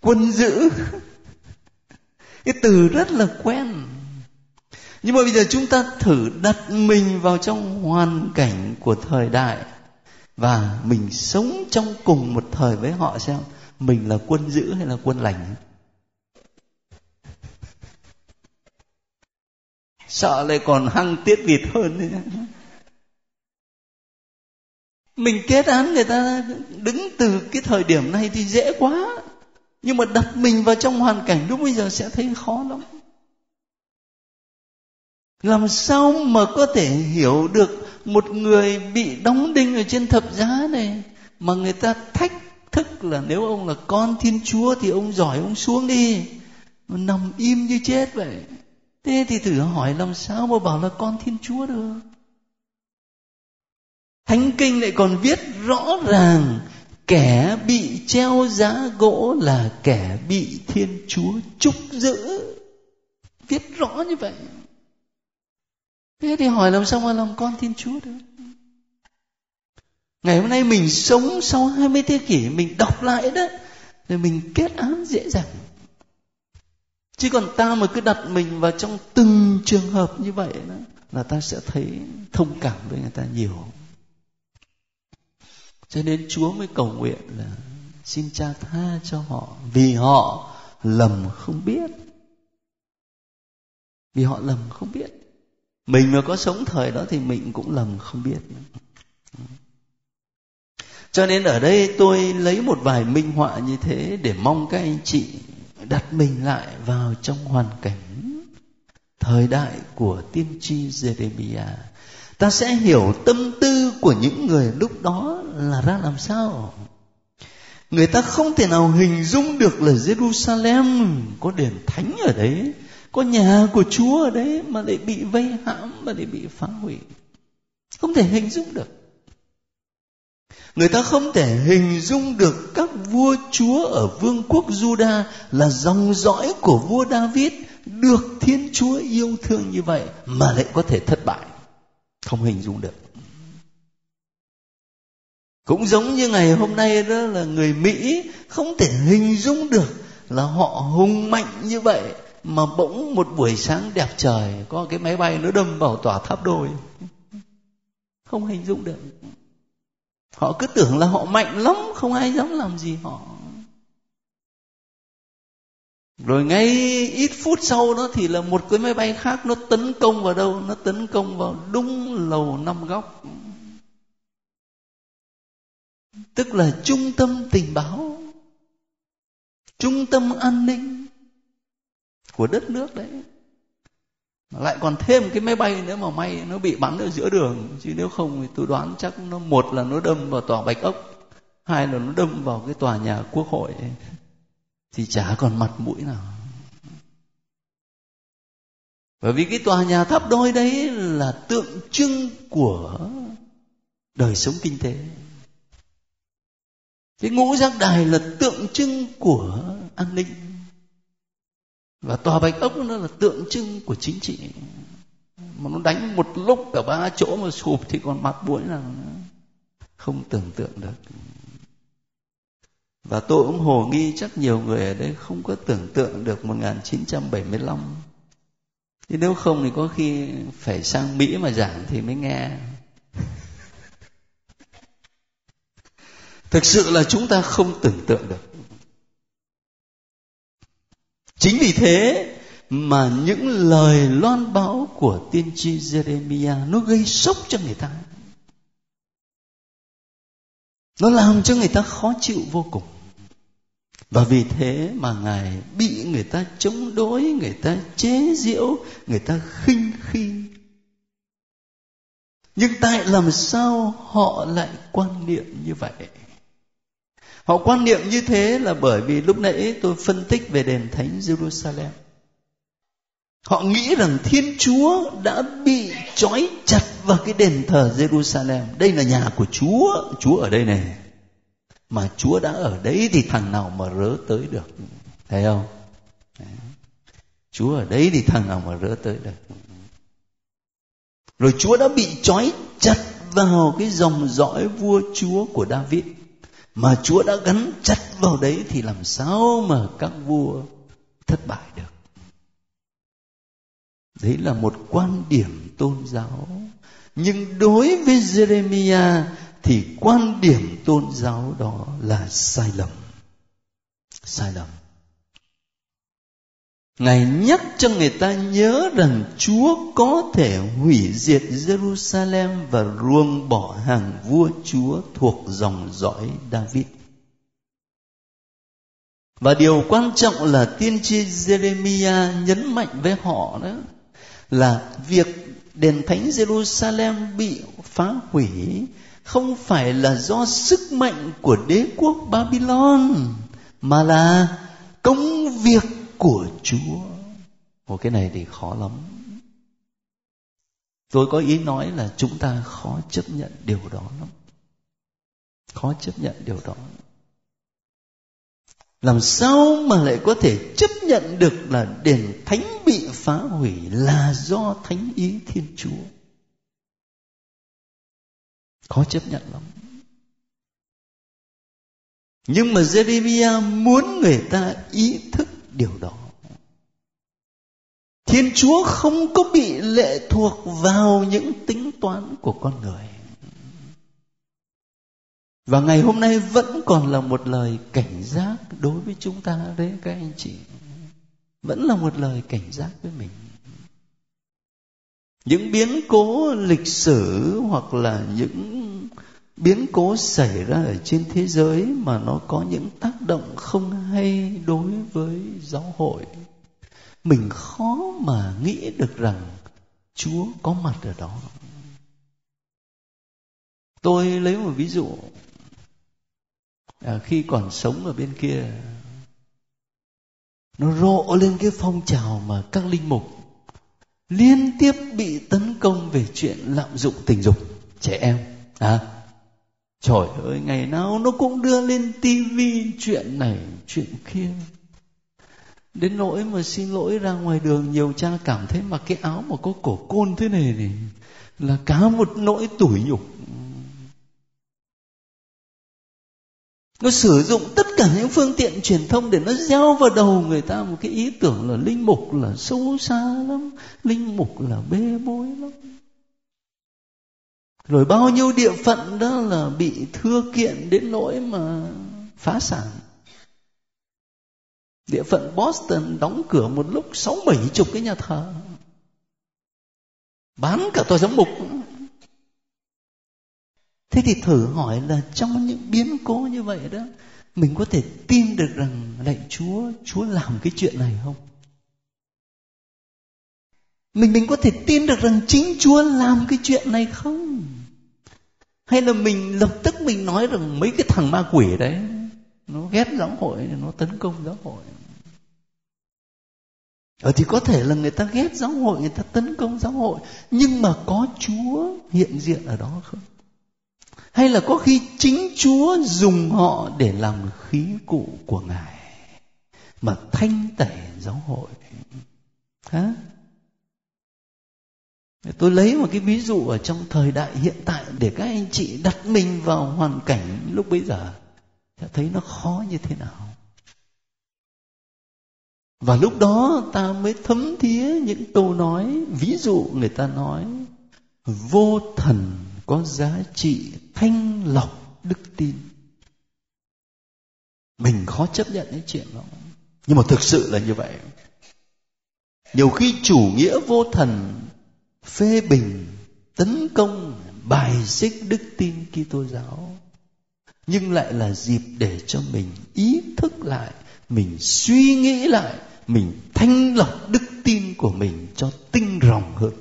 Quân giữ. Cái từ rất là quen. Nhưng mà bây giờ chúng ta thử đặt mình vào trong hoàn cảnh của thời đại và mình sống trong cùng một thời với họ xem mình là quân dữ hay là quân lành? Sợ lại còn hăng tiết vịt hơn nữa. mình kết án người ta đứng từ cái thời điểm này thì dễ quá. Nhưng mà đặt mình vào trong hoàn cảnh lúc bây giờ sẽ thấy khó lắm. Làm sao mà có thể hiểu được một người bị đóng đinh ở trên thập giá này mà người ta thách thức là nếu ông là con thiên chúa thì ông giỏi ông xuống đi. Nằm im như chết vậy. Thế thì thử hỏi làm sao mà bảo là con thiên chúa được? Thánh kinh lại còn viết rõ ràng, kẻ bị treo giá gỗ là kẻ bị thiên chúa trúc giữ. Viết rõ như vậy. Thế thì hỏi làm sao mà làm con thiên chúa được? Ngày hôm nay mình sống sau 20 thế kỷ, mình đọc lại đó thì mình kết án dễ dàng. Chứ còn ta mà cứ đặt mình vào trong từng trường hợp như vậy đó, là ta sẽ thấy thông cảm với người ta nhiều. Cho nên chúa mới cầu nguyện là xin cha tha cho họ, vì họ lầm không biết. Vì họ lầm không biết. Mình mà có sống thời đó thì mình cũng lầm không biết cho nên ở đây tôi lấy một vài minh họa như thế để mong các anh chị đặt mình lại vào trong hoàn cảnh thời đại của tiên tri Jeremiah ta sẽ hiểu tâm tư của những người lúc đó là ra làm sao. Người ta không thể nào hình dung được là Jerusalem có đền thánh ở đấy, có nhà của Chúa ở đấy mà lại bị vây hãm, mà lại bị phá hủy. Không thể hình dung được người ta không thể hình dung được các vua chúa ở vương quốc Juda là dòng dõi của vua David được Thiên Chúa yêu thương như vậy mà lại có thể thất bại. Không hình dung được. Cũng giống như ngày hôm nay đó là người mỹ không thể hình dung được là họ hùng mạnh như vậy mà bỗng một buổi sáng đẹp trời có cái máy bay nó đâm vào tòa tháp đôi. Không hình dung được họ cứ tưởng là họ mạnh lắm, không ai dám làm gì họ. Rồi ngay ít phút sau đó thì là một cái máy bay khác nó tấn công vào đâu? Nó tấn công vào đúng lầu năm góc. Tức là trung tâm tình báo, trung tâm an ninh của đất nước đấy lại còn thêm cái máy bay nữa mà may nó bị bắn ở giữa đường. Chứ nếu không thì tôi đoán chắc nó, một là nó đâm vào tòa bạch ốc, hai là nó đâm vào cái tòa nhà quốc hội. Thì chả còn mặt mũi nào. Bởi vì cái tòa nhà tháp đôi đấy là tượng trưng của đời sống kinh tế. Cái ngũ giác đài là tượng trưng của an ninh và tòa bạch ốc nó là tượng trưng của chính trị. Mà nó đánh một lúc cả ba chỗ mà sụp thì còn mặt mũi là không tưởng tượng được. Và tôi cũng hồ nghi chắc nhiều người ở đây không có tưởng tượng được 1975 chứ nếu không thì có khi phải sang Mỹ mà giảng thì mới nghe. Thực sự là chúng ta không tưởng tượng được chính vì thế mà những lời loan báo của tiên tri Jeremiah nó gây sốc cho người ta. Nó làm cho người ta khó chịu vô cùng. Và vì thế mà ngài bị người ta chống đối, người ta chế giễu, người ta khinh khi. Nhưng tại làm sao họ lại quan niệm như vậy? Họ quan niệm như thế là bởi vì lúc nãy tôi phân tích về đền thánh jerusalem. Họ nghĩ rằng thiên chúa đã bị trói chặt vào cái đền thờ jerusalem. Đây là nhà của chúa. Chúa ở đây này. Mà chúa đã ở đấy thì thằng nào mà rớ tới được? Thấy không? Chúa ở đấy thì thằng nào mà rớ tới được? Rồi chúa đã bị trói chặt vào cái dòng dõi vua chúa của david mà chúa đã gắn chặt vào đấy thì làm sao mà các vua thất bại được? Đấy là một quan điểm tôn giáo. Nhưng đối với Jeremiah thì quan điểm tôn giáo đó là sai lầm. Sai lầm. Ngài nhắc cho người ta nhớ rằng Chúa có thể hủy diệt Jerusalem và ruông bỏ hàng vua Chúa thuộc dòng dõi David. Và điều quan trọng là tiên tri Jeremiah nhấn mạnh với họ đó là việc đền thánh Jerusalem bị phá hủy không phải là do sức mạnh của đế quốc Babylon, mà là công việc của Chúa. Một cái này thì khó lắm. Tôi có ý nói là chúng ta khó chấp nhận điều đó lắm. Khó chấp nhận điều đó. Làm sao mà lại có thể chấp nhận được là đền thánh bị phá hủy là do thánh ý Thiên Chúa? Khó chấp nhận lắm. Nhưng mà Jeremiah muốn người ta ý thức điều đó. Thiên chúa không có bị lệ thuộc vào những tính toán của con người. Và ngày hôm nay vẫn còn là một lời cảnh giác đối với chúng ta đấy các anh chị. Vẫn là một lời cảnh giác với mình. Những biến cố lịch sử hoặc là những biến cố xảy ra ở trên thế giới mà nó có những tác động không hay đối với giáo hội. Mình khó mà nghĩ được rằng chúa có mặt ở đó. Tôi lấy một ví dụ. À, khi còn sống ở bên kia nó rộ lên cái phong trào mà các linh mục liên tiếp bị tấn công về chuyện lạm dụng tình dục trẻ em. À trời ơi, ngày nào nó cũng đưa lên tivi chuyện này, chuyện kia. Đến nỗi mà xin lỗi ra ngoài đường, nhiều cha cảm thấy mặc cái áo mà có cổ côn thế này này là cả một nỗi tủi nhục. Nó sử dụng tất cả những phương tiện truyền thông để nó gieo vào đầu người ta một cái ý tưởng là linh mục là xấu xa lắm, linh mục là bê bối lắm rồi bao nhiêu địa phận đó là bị thưa kiện đến nỗi mà phá sản. Địa phận Boston đóng cửa một lúc sáu bảy chục cái nhà thờ. Bán cả tòa giám mục. Thế thì thử hỏi là trong những biến cố như vậy đó, mình có thể tin được rằng lạy chúa chúa làm cái chuyện này không? Mình mình có thể tin được rằng chính chúa làm cái chuyện này không? Hay là mình lập tức mình nói rằng mấy cái thằng ma quỷ đấy, nó ghét giáo hội, nó tấn công giáo hội? Ở thì có thể là người ta ghét giáo hội, người ta tấn công giáo hội, nhưng mà có chúa hiện diện ở đó không? Hay là có khi chính chúa dùng họ để làm khí cụ của ngài mà thanh tẩy giáo hội? Hả? Tôi lấy một cái ví dụ ở trong thời đại hiện tại để các anh chị đặt mình vào hoàn cảnh lúc bấy giờ, sẽ thấy nó khó như thế nào. Và lúc đó ta mới thấm thía những câu nói, ví dụ người ta nói, vô thần có giá trị thanh lọc đức tin. Mình khó chấp nhận cái chuyện đó. Nhưng mà thực sự là như vậy. Nhiều khi chủ nghĩa vô thần phê bình, tấn công, bài xích đức tin Kitô giáo. Nhưng lại là dịp để cho mình ý thức lại, mình suy nghĩ lại, mình thanh lọc đức tin của mình cho tinh ròng hơn.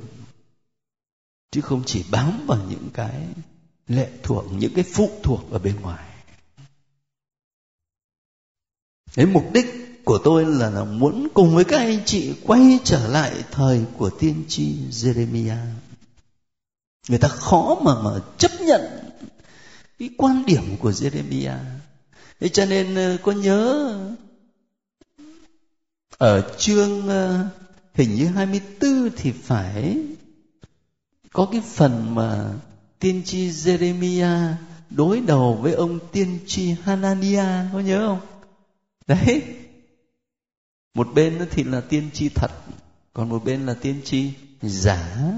Chứ không chỉ bám vào những cái lệ thuộc, những cái phụ thuộc ở bên ngoài. Đấy mục đích của tôi là, là muốn cùng với các anh chị quay trở lại thời của tiên tri Jeremiah. Người ta khó mà mà chấp nhận cái quan điểm của Jeremiah. Thế cho nên ờ, có nhớ ở chương ờ, hình như 24 thì phải có cái phần mà tiên tri Jeremiah đối đầu với ông tiên tri Hanania có nhớ không? Đấy. Một bên thì là tiên tri thật, còn một bên là tiên tri giả.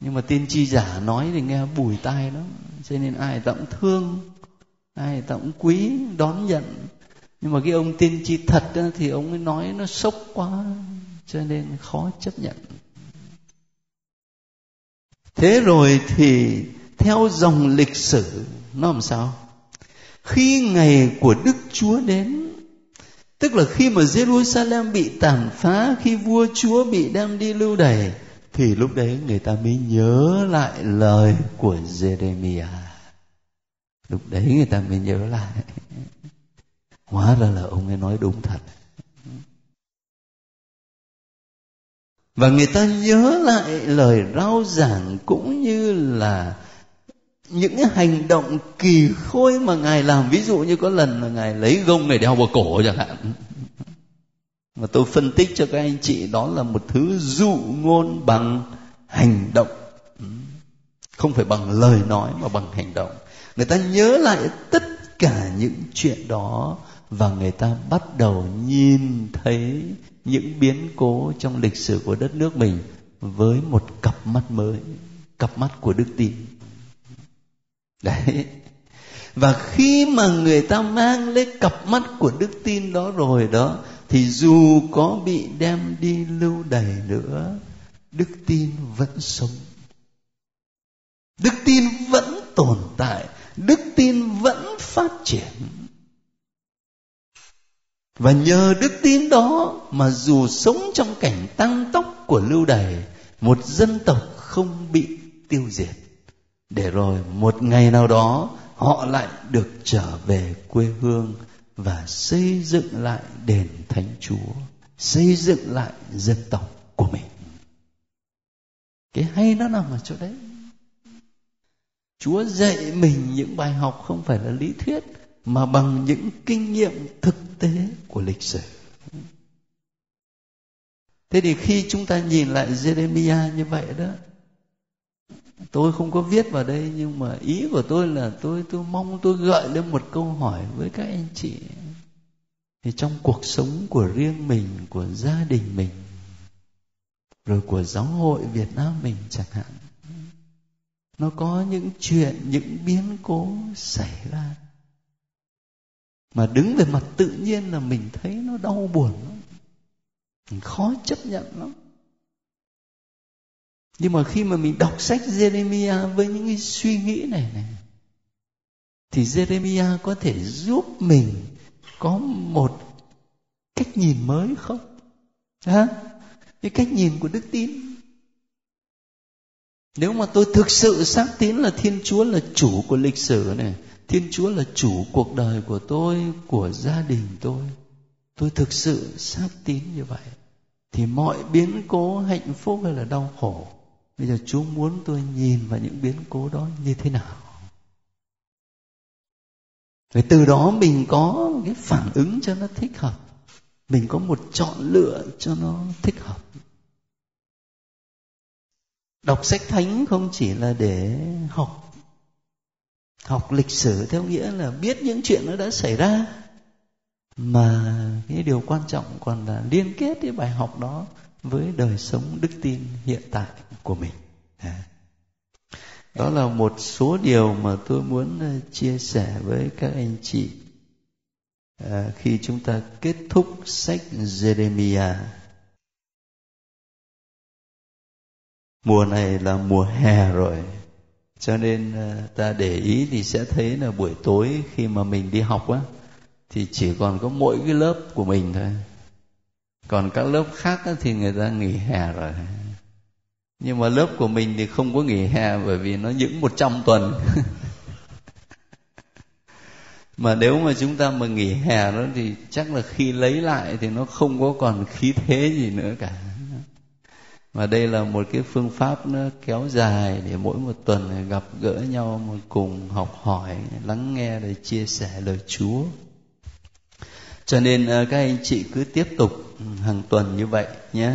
Nhưng mà tiên tri giả nói thì nghe bùi tai lắm, cho nên ai ta cũng thương, ai ta cũng quý, đón nhận. Nhưng mà cái ông tiên tri thật thì ông ấy nói nó sốc quá, cho nên khó chấp nhận thế rồi thì theo dòng lịch sử nó làm sao khi ngày của đức chúa đến tức là khi mà jerusalem bị tàn phá, khi vua chúa bị đem đi lưu đày, thì lúc đấy người ta mới nhớ lại lời của jeremiah lúc đấy người ta mới nhớ lại. Hóa ra là ông ấy nói đúng thật. Và người ta nhớ lại lời rao giảng cũng như là những cái hành động kỳ khôi mà ngài làm, ví dụ như có lần là ngài lấy gông này đeo vào cổ chẳng hạn. Mà tôi phân tích cho các anh chị, đó là một thứ dụ ngôn bằng hành động. Không phải bằng lời nói mà bằng hành động. Người ta nhớ lại tất cả những chuyện đó và người ta bắt đầu nhìn thấy những biến cố trong lịch sử của đất nước mình với một cặp mắt mới, cặp mắt của đức tin đấy. Và khi mà người ta mang lấy cặp mắt của đức tin đó rồi đó, thì dù có bị đem đi lưu đày nữa, đức tin vẫn sống. Đức tin vẫn tồn tại, đức tin vẫn phát triển. Và nhờ đức tin đó mà dù sống trong cảnh tăng tốc của lưu đày, một dân tộc không bị tiêu diệt để rồi một ngày nào đó, họ lại được trở về quê hương và xây dựng lại đền thánh chúa, xây dựng lại dân tộc của mình. Cái hay nó nằm ở chỗ đấy. Chúa dạy mình những bài học không phải là lý thuyết, mà bằng những kinh nghiệm thực tế của lịch sử. Thế thì khi chúng ta nhìn lại jeremiah như vậy đó tôi không có viết vào đây, nhưng mà ý của tôi là tôi tôi mong tôi gợi lên một câu hỏi với các anh chị. Thì trong cuộc sống của riêng mình, của gia đình mình, rồi của giáo hội việt nam mình chẳng hạn, nó có những chuyện, những biến cố xảy ra mà đứng về mặt tự nhiên là mình thấy nó đau buồn lắm mình khó chấp nhận lắm nhưng mà khi mà mình đọc sách Jeremiah với những cái suy nghĩ này này thì Jeremiah có thể giúp mình có một cách nhìn mới không? Hả? Cái cách nhìn của đức tin. Nếu mà tôi thực sự xác tín là Thiên Chúa là chủ của lịch sử này, Thiên Chúa là chủ cuộc đời của tôi, của gia đình tôi, tôi thực sự xác tín như vậy thì mọi biến cố hạnh phúc hay là đau khổ bây giờ chúa muốn tôi nhìn vào những biến cố đó như thế nào? Rồi từ đó mình có cái phản ứng cho nó thích hợp. Mình có một chọn lựa cho nó thích hợp. Đọc sách thánh không chỉ là để học học lịch sử theo nghĩa là biết những chuyện nó đã xảy ra, mà cái điều quan trọng còn là liên kết cái bài học đó với đời sống đức tin hiện tại của mình. Đó là một số điều mà tôi muốn ờ, chia sẻ với các anh chị. À, khi chúng ta kết thúc sách Jeremiah mùa này là mùa hè rồi cho nên ờ, ta để ý thì sẽ thấy là buổi tối khi mà mình đi học á thì chỉ còn có mỗi cái lớp của mình thôi. Còn các lớp khác thì người ta nghỉ hè rồi nhưng mà lớp của mình thì không có nghỉ hè bởi vì nó những một trăm tuần. [LAUGHS] Mà nếu mà chúng ta mà nghỉ hè đó thì chắc là khi lấy lại thì nó không có còn khí thế gì nữa cả. Mà đây là một cái phương pháp nó kéo dài để mỗi một tuần gặp gỡ nhau, một cùng học hỏi, lắng nghe để chia sẻ lời chúa. Cho nên ờ, các anh chị cứ tiếp tục ừ, hàng tuần như vậy nhé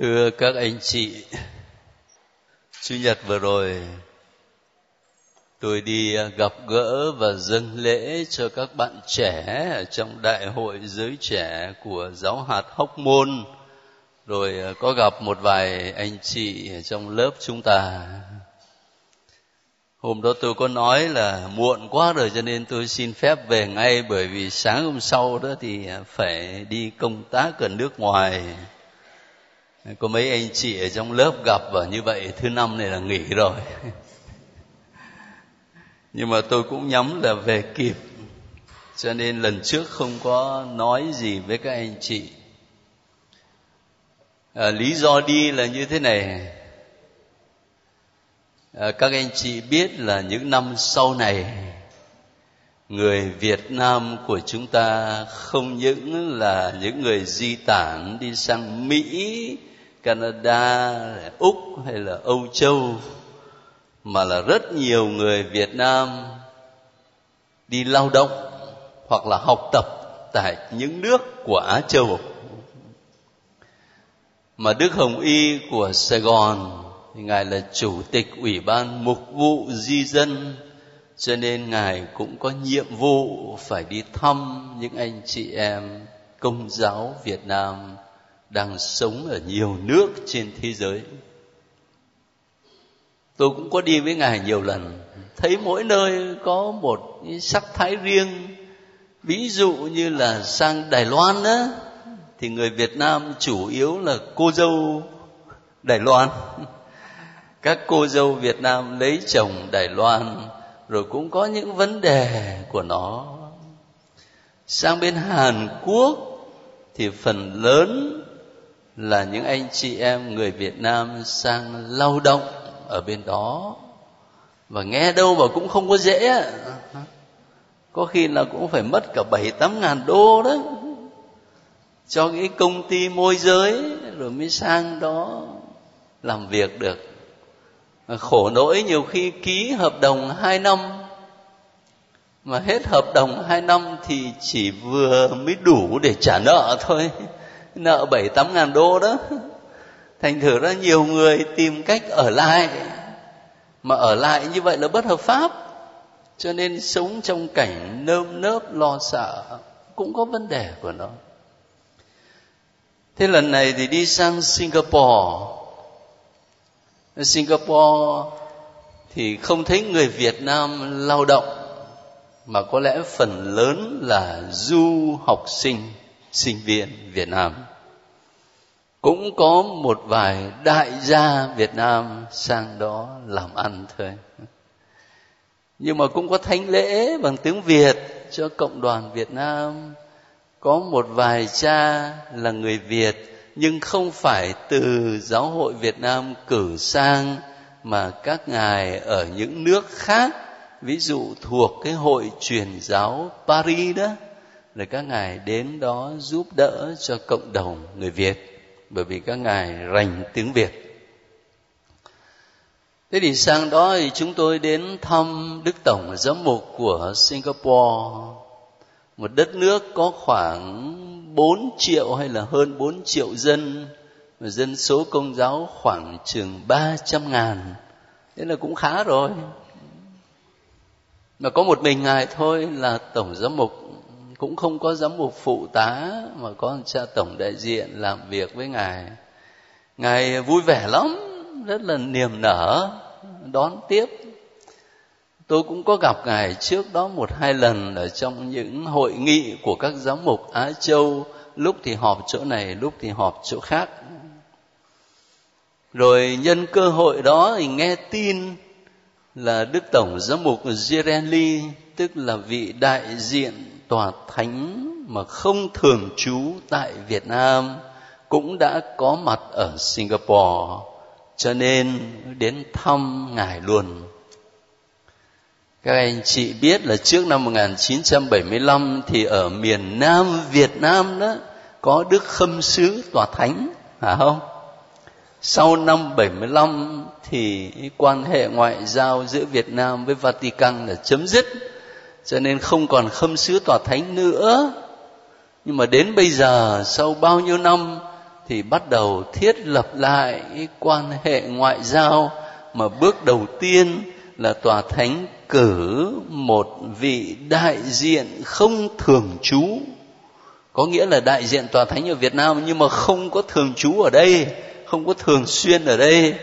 thưa các anh chị, chủ nhật vừa rồi, tôi đi gặp gỡ và dâng lễ cho các bạn trẻ trong đại hội giới trẻ của giáo hạt hóc môn. Rồi à, có gặp một vài anh chị trong lớp chúng ta. Hôm đó tôi có nói là muộn quá rồi cho nên tôi xin phép về ngay bởi vì sáng hôm sau đó thì à, phải đi công tác ở nước ngoài có mấy anh chị ở trong lớp gặp và như vậy thứ năm này là nghỉ rồi. [LAUGHS] Nhưng mà tôi cũng nhắm là về kịp. Cho nên lần trước không có nói gì với các anh chị. À, lý do đi là như thế này. À, các anh chị biết là những năm sau này người việt nam của chúng ta không những là những người di tản đi sang mỹ canada úc hay là âu châu, mà là rất nhiều người việt nam đi lao động hoặc là học tập tại những nước của á châu. Mà đức hồng y của sài gòn, thì ngài là chủ tịch ủy ban mục vụ di dân, cho nên ngài cũng có nhiệm vụ phải đi thăm những anh chị em công giáo Việt Nam đang sống ở nhiều nước trên thế giới. Tôi cũng có đi với Ngài nhiều lần, thấy mỗi nơi có một sắc thái riêng. Ví dụ như là sang Đài Loan đó, thì người Việt Nam chủ yếu là cô dâu Đài Loan. [LAUGHS] Các cô dâu Việt Nam lấy chồng Đài Loan rồi cũng có những vấn đề của nó. Sang bên Hàn Quốc thì phần lớn là những anh chị em người Việt Nam sang lao động ở bên đó. Và nghe đâu mà cũng không có dễ. Có khi là cũng phải mất cả bảy tám ngàn đô đó. Cho cái công ty môi giới rồi mới sang đó làm việc được. Khổ nỗi nhiều khi ký hợp đồng hai năm. Mà hết hợp đồng hai năm thì chỉ vừa mới đủ để trả nợ thôi nợ bảy tám ngàn đô đó. Thành thử ra nhiều người tìm cách ở lại. Mà ở lại như vậy là bất hợp pháp. Cho nên sống trong cảnh nơm nớp lo sợ cũng có vấn đề của nó. Thế lần này thì đi sang singapore. Singapore thì không thấy người việt nam lao động, mà có lẽ phần lớn là du học sinh sinh viên việt nam. Cũng có một vài đại gia việt nam sang đó làm ăn thôi. Nhưng mà cũng có thánh lễ bằng tiếng việt cho cộng đoàn việt nam. Có một vài cha là người việt, nhưng không phải từ giáo hội việt nam cử sang, mà các ngài ở những nước khác, ví dụ thuộc cái hội truyền giáo paris đó là các ngài đến đó giúp đỡ cho cộng đồng người việt, bởi vì các ngài rành tiếng việt. Thế thì sang đó thì chúng tôi đến thăm đức tổng giám mục của singapore, một đất nước có khoảng 4 triệu hay là hơn 4 triệu dân, và dân số công giáo khoảng chừng 300 ngàn. Thế là cũng khá rồi. Mà có một mình ngài thôi là tổng giám mục cũng không có giám mục phụ tá mà có cha tổng đại diện làm việc với ngài. Ngài vui vẻ lắm, rất là niềm nở, đón tiếp. Tôi cũng có gặp ngài trước đó một hai lần ở trong những hội nghị của các giám mục á châu. Lúc thì họp chỗ này, lúc thì họp chỗ khác. Rồi nhân cơ hội đó thì nghe tin là đức tổng giám mục Girelli tức là vị đại diện tòa thánh mà không thường trú tại Việt Nam cũng đã có mặt ở Singapore cho nên đến thăm ngài luôn các anh chị biết là trước năm 1975 thì ở miền Nam Việt Nam đó có Đức Khâm Sứ Tòa Thánh, phải không? Sau năm 75 thì quan hệ ngoại giao giữa Việt Nam với Vatican là chấm dứt, cho nên không còn Khâm Sứ Tòa Thánh nữa. Nhưng mà đến bây giờ, sau bao nhiêu năm, thì bắt đầu thiết lập lại cái quan hệ ngoại giao, mà bước đầu tiên là tòa thánh cử một vị đại diện không thường trú. Có nghĩa là đại diện tòa thánh ở Việt Nam nhưng mà không có thường trú ở đây, không có thường xuyên ở đây.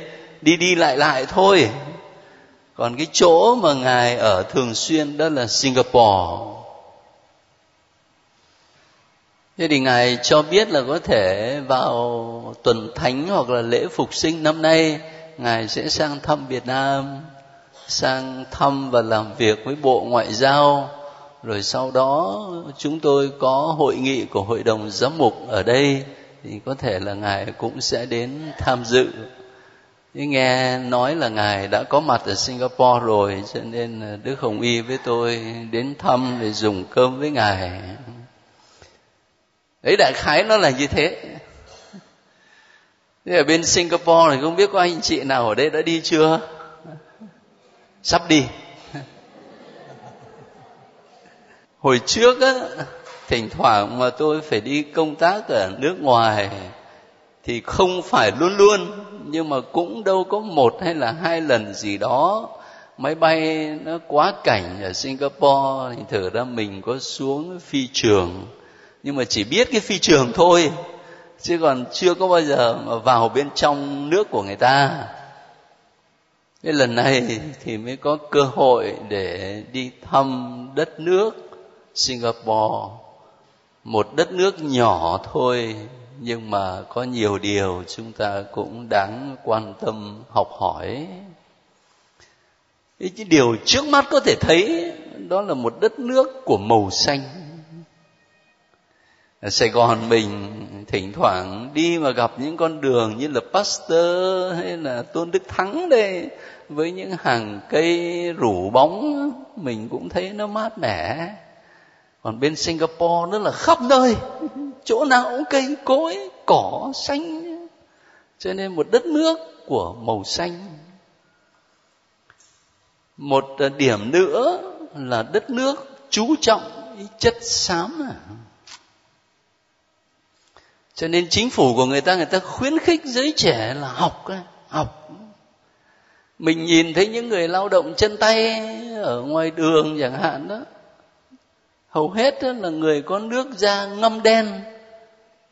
Đi đi lại lại thôi còn cái chỗ mà ngài ở thường xuyên đó là Singapore. Thế thì ngài cho biết là có thể vào tuần thánh hoặc là lễ phục sinh năm nay, ngài sẽ sang thăm Việt Nam, sang thăm và làm việc với bộ ngoại giao. Rồi sau đó chúng tôi có hội nghị của hội đồng giám mục ở đây, thì có thể là ngài cũng sẽ đến tham dự nghe nói là ngài đã có mặt ở singapore rồi, cho nên đức hồng y với tôi đến thăm để dùng cơm với ngài. Đấy, đại khái nó là như thế. Thế ở bên singapore thì không biết có anh chị nào ở đây đã đi chưa? Sắp đi. Hồi trước á, thỉnh thoảng mà tôi phải đi công tác ở nước ngoài thì không phải luôn luôn nhưng mà cũng đâu có một hay là hai lần gì đó. Máy bay nó quá cảnh ở Singapore thì thử ra mình có xuống phi trường. Nhưng mà chỉ biết cái phi trường thôi. Chứ còn chưa có bao giờ mà vào bên trong nước của người ta. Cái lần này thì mới có cơ hội để đi thăm đất nước singapore. Một đất nước nhỏ thôi nhưng mà có nhiều điều chúng ta cũng đáng quan tâm học hỏi. Cái điều trước mắt có thể thấy, đó là một đất nước của màu xanh. Ở Sài Gòn mình thỉnh thoảng đi mà gặp những con đường như là Pasteur hay là Tôn Đức Thắng đây, với những hàng cây rủ bóng, mình cũng thấy nó mát mẻ. Còn bên Singapore nó là khắp nơi chỗ nào cũng cây cối, cỏ xanh. Cho nên một đất nước của màu xanh. Một ờ, điểm nữa là đất nước chú trọng chất xám à. Cho nên chính phủ của người ta người ta khuyến khích giới trẻ là học học. Mình nhìn thấy những người lao động chân tay ở ngoài đường chẳng hạn đó, hầu hết đó là người có nước da ngâm đen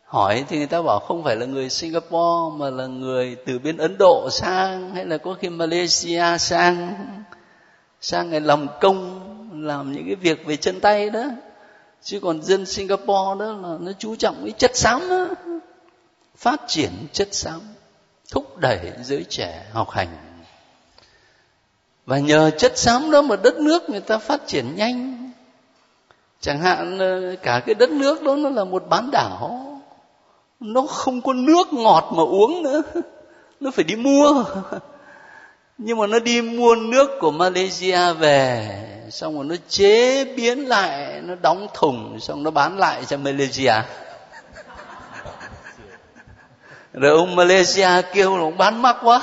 hỏi thì người ta bảo không phải là người singapore mà là người từ bên ấn độ sang, hay là có khi malaysia sang. Sang ngày làm công, làm những cái việc về chân tay đó. Chứ còn dân singapore đó là nó chú trọng cái chất xám đó. Phát triển chất xám, thúc đẩy giới trẻ học hành. Và nhờ chất xám đó mà đất nước người ta phát triển nhanh. Chẳng hạn ờ, cả cái đất nước đó nó là một bán đảo nó không có nước ngọt mà uống nữa. Nó phải đi mua. Nhưng mà nó đi mua nước của malaysia về, xong rồi nó chế biến lại, nó đóng thùng, xong nó bán lại cho malaysia. Rồi ông malaysia kêu là ông bán mắc quá.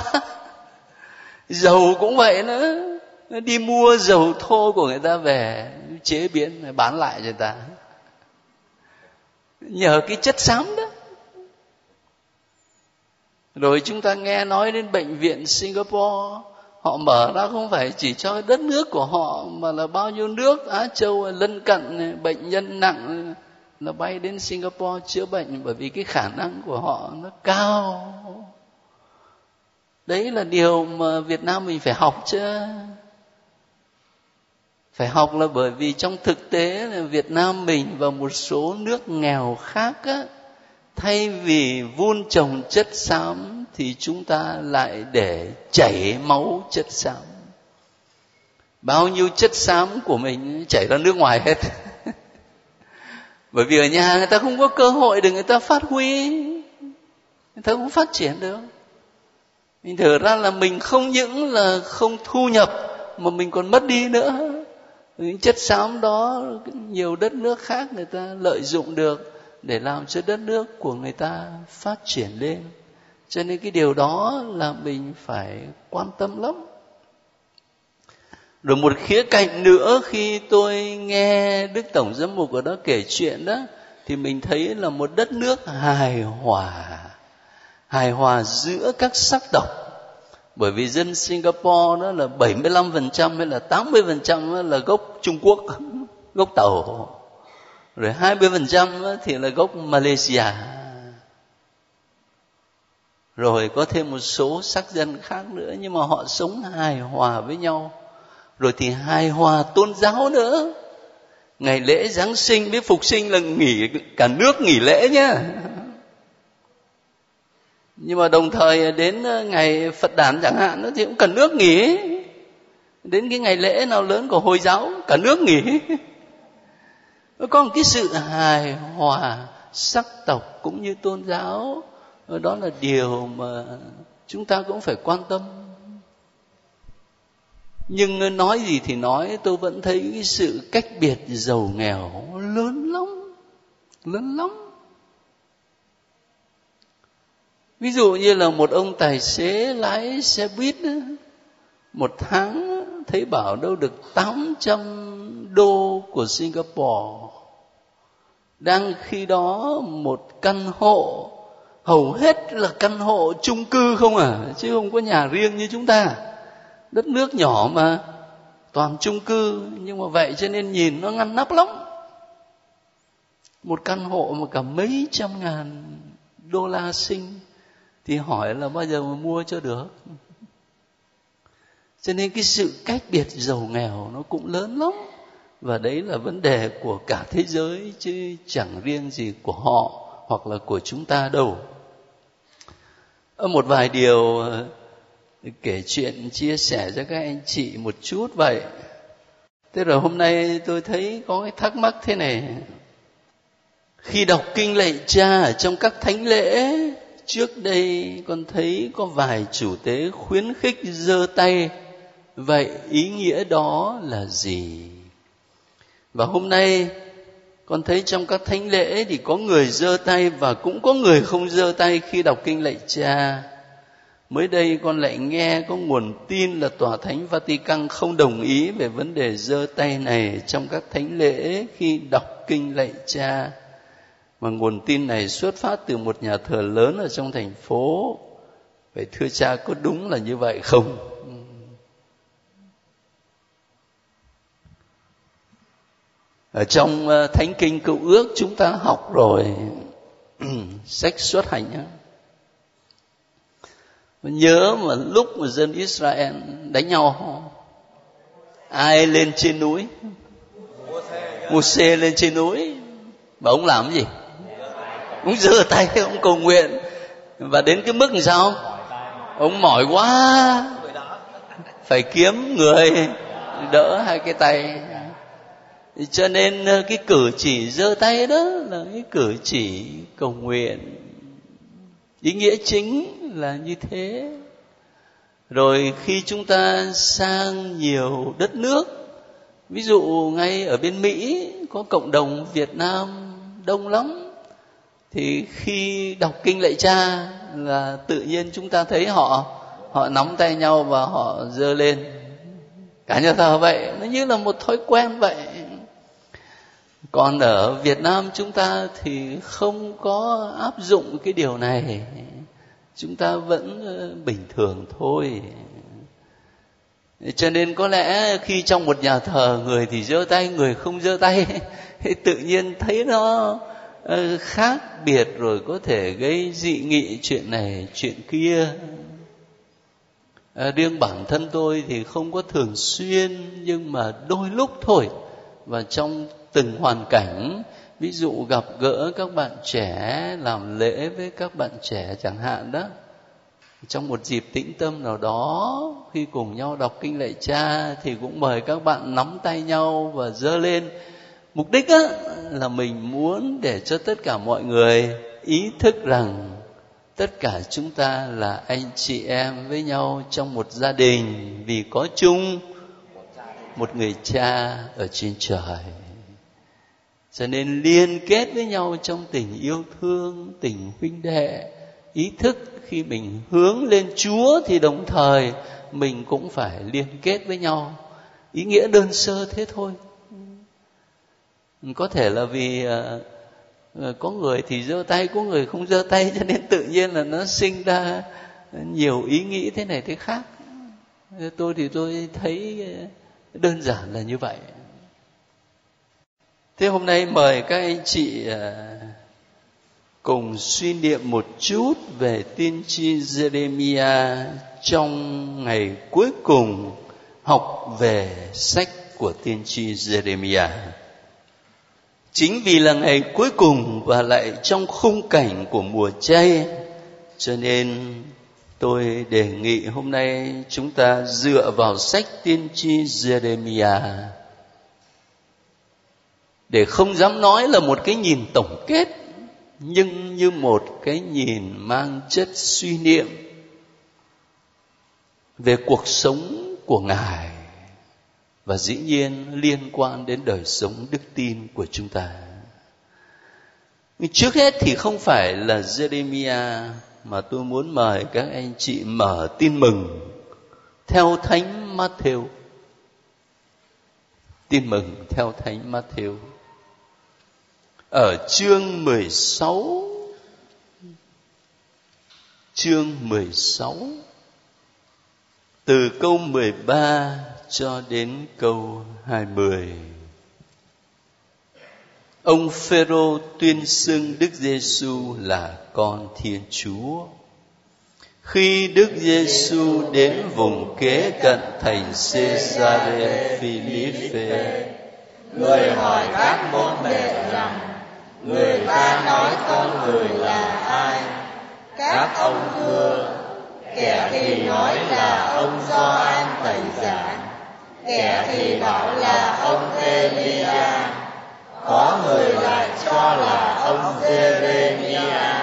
Dầu cũng vậy nữa. Nó đi mua dầu thô của người ta về, chế biến, bán lại cho người ta. Nhờ cái chất xám đó rồi chúng ta nghe nói đến bệnh viện singapore, họ mở ra không phải chỉ cho đất nước của họ, mà là bao nhiêu nước, á châu lân cận bệnh nhân nặng là bay đến singapore chữa bệnh, bởi vì cái khả năng của họ nó cao. Đấy là điều mà việt nam mình phải học chứ. Phải học là bởi vì trong thực tế là việt nam mình và một số nước nghèo khác á thay vì vun trồng chất xám thì chúng ta lại để chảy máu chất xám. Bao nhiêu chất xám của mình chảy ra nước ngoài hết. [LAUGHS] Bởi vì ở nhà người ta không có cơ hội để người ta phát huy. Người ta cũng phát triển được. Mình thở ra là mình không những là không thu nhập, mà mình còn mất đi nữa. Những chất xám đó, nhiều đất nước khác người ta lợi dụng được để làm cho đất nước của người ta phát triển lên. Cho nên cái điều đó là mình phải quan tâm lắm. Rồi một khía cạnh nữa khi tôi nghe đức tổng giám mục ở đó kể chuyện đó thì mình thấy là một đất nước hài hòa hài hòa giữa các sắc tộc. Bởi vì dân Singapore đó là 75% hay là 80% là gốc Trung Quốc, [LAUGHS] gốc Tàu. Rồi 20% thì là gốc Malaysia. Rồi có thêm một số sắc dân khác nữa, nhưng mà họ sống hài hòa với nhau. Rồi thì hài hòa tôn giáo nữa. Ngày lễ Giáng sinh với Phục sinh là nghỉ, cả nước nghỉ lễ nhá nhưng mà đồng thời đến ờ, ngày phật đản chẳng hạn nó thì cũng cả nước nghỉ đến cái ngày lễ nào lớn của hồi giáo, cả nước nghỉ có một cái sự hài hòa sắc tộc cũng như tôn giáo. Đó là điều mà chúng ta cũng phải quan tâm. Nhưng nói gì thì nói, tôi vẫn thấy cái sự cách biệt giàu nghèo lớn lắm lớn lắm. Ví dụ như là một ông tài xế lái xe buýt một tháng thấy bảo đâu được 800 đô của Singapore. Đang khi đó một căn hộ, hầu hết là căn hộ chung cư không à chứ không có nhà riêng như chúng ta. Đất nước nhỏ mà, toàn chung cư, nhưng mà vậy cho nên nhìn nó ngăn nắp lắm. Một căn hộ mà cả mấy trăm ngàn đô la sinh thì hỏi là bao giờ mà mua cho được? Cho nên cái sự cách biệt giàu nghèo nó cũng lớn lắm. Và đấy là vấn đề của cả thế giới, chứ chẳng riêng gì của họ hoặc là của chúng ta đâu. Một vài điều ờ, kể chuyện, chia sẻ cho các anh chị một chút vậy. Thế rồi hôm nay tôi thấy có cái thắc mắc thế này. Khi đọc kinh lạy cha ở trong các thánh lễ, trước đây con thấy có vài chủ tế khuyến khích giơ tay vậy ý nghĩa đó là gì? Và hôm nay, con thấy trong các thánh lễ thì có người giơ tay và cũng có người không giơ tay khi đọc kinh lạy cha. Mới đây con lại nghe có nguồn tin là tòa thánh vatican không đồng ý về vấn đề giơ tay này trong các thánh lễ khi đọc kinh lạy cha. Mà nguồn tin này xuất phát từ một nhà thờ lớn ở trong thành phố. Vậy thưa cha, có đúng là như vậy không? Ở trong ờ, thánh kinh cựu ước chúng ta học rồi, [CLEARS THROAT] sách xuất hành nhá nhớ mà lúc mà dân Israel đánh nhau ai lên trên núi? Moses lên trên núi. Và ông làm cái gì? Ông giơ tay, ông cầu nguyện. Và đến cái mức làm sao? Ông mỏi quá. Phải kiếm người đỡ hai cái tay cho nên ờ, cái cử chỉ giơ tay đó là cái cử chỉ cầu nguyện. Ý nghĩa chính là như thế. Rồi khi chúng ta sang nhiều đất nước, ví dụ ngay ở bên mỹ, có cộng đồng việt nam đông lắm, thì khi đọc kinh lạy cha là tự nhiên chúng ta thấy họ họ nắm tay nhau và họ giơ lên. Cả nhà thờ vậy, nó như là một thói quen vậy còn ở việt nam chúng ta thì không có áp dụng cái điều này. Chúng ta vẫn ờ, bình thường thôi. Cho nên có lẽ khi trong một nhà thờ người thì giơ tay người không giơ tay thì tự nhiên thấy nó ờ, khác biệt rồi có thể gây dị nghị chuyện này chuyện kia. À, riêng bản thân tôi thì không có thường xuyên nhưng mà đôi lúc thôi. Và trong từng hoàn cảnh. Ví dụ gặp gỡ các bạn trẻ làm lễ với các bạn trẻ chẳng hạn đó. Trong một dịp tĩnh tâm nào đó khi cùng nhau đọc kinh lạy cha thì cũng mời các bạn nắm tay nhau và dơ lên. Mục đích á, là mình muốn để cho tất cả mọi người ý thức rằng tất cả chúng ta là anh chị em với nhau trong một gia đình vì có chung một người cha ở trên trời cho nên liên kết với nhau trong tình yêu thương, tình huynh đệ, ý thức. Khi mình hướng lên chúa thì đồng thời mình cũng phải liên kết với nhau. Ý nghĩa đơn sơ thế thôi. Có thể là vì ờ, ờ, có người thì giơ tay, có người không giơ tay, cho nên tự nhiên là nó sinh ra nhiều ý nghĩ thế này thế khác. Tôi thì tôi thấy đơn giản là như vậy thế hôm nay mời các anh chị à, cùng suy niệm một chút về tiên tri Jeremiah trong ngày cuối cùng học về sách của tiên tri Jeremiah. Chính vì là ngày cuối cùng và lại trong khung cảnh của mùa chay, cho nên tôi đề nghị hôm nay chúng ta dựa vào sách tiên tri Jeremiah để không dám nói là một cái nhìn tổng kết, nhưng như một cái nhìn mang chất suy niệm về cuộc sống của ngài. Và dĩ nhiên liên quan đến đời sống đức tin của chúng ta. Trước hết thì không phải là Jeremiah mà tôi muốn mời các anh chị mở tin mừng theo thánh Matthew. Tin mừng theo thánh Matthew ở chương 16 chương 16 từ câu 13 cho đến câu 20 ông Phêrô tuyên xưng Đức Giêsu là con Thiên Chúa. Khi Đức Giêsu đến vùng kế cận thành Caesarea Philippe, người hỏi các môn đệ rằng người ta nói con người là ai? Các ông thưa, kẻ thì nói là ông Gioan Tẩy Giả, kẻ thì bảo là ông Elia, có người lại cho là ông Jeremia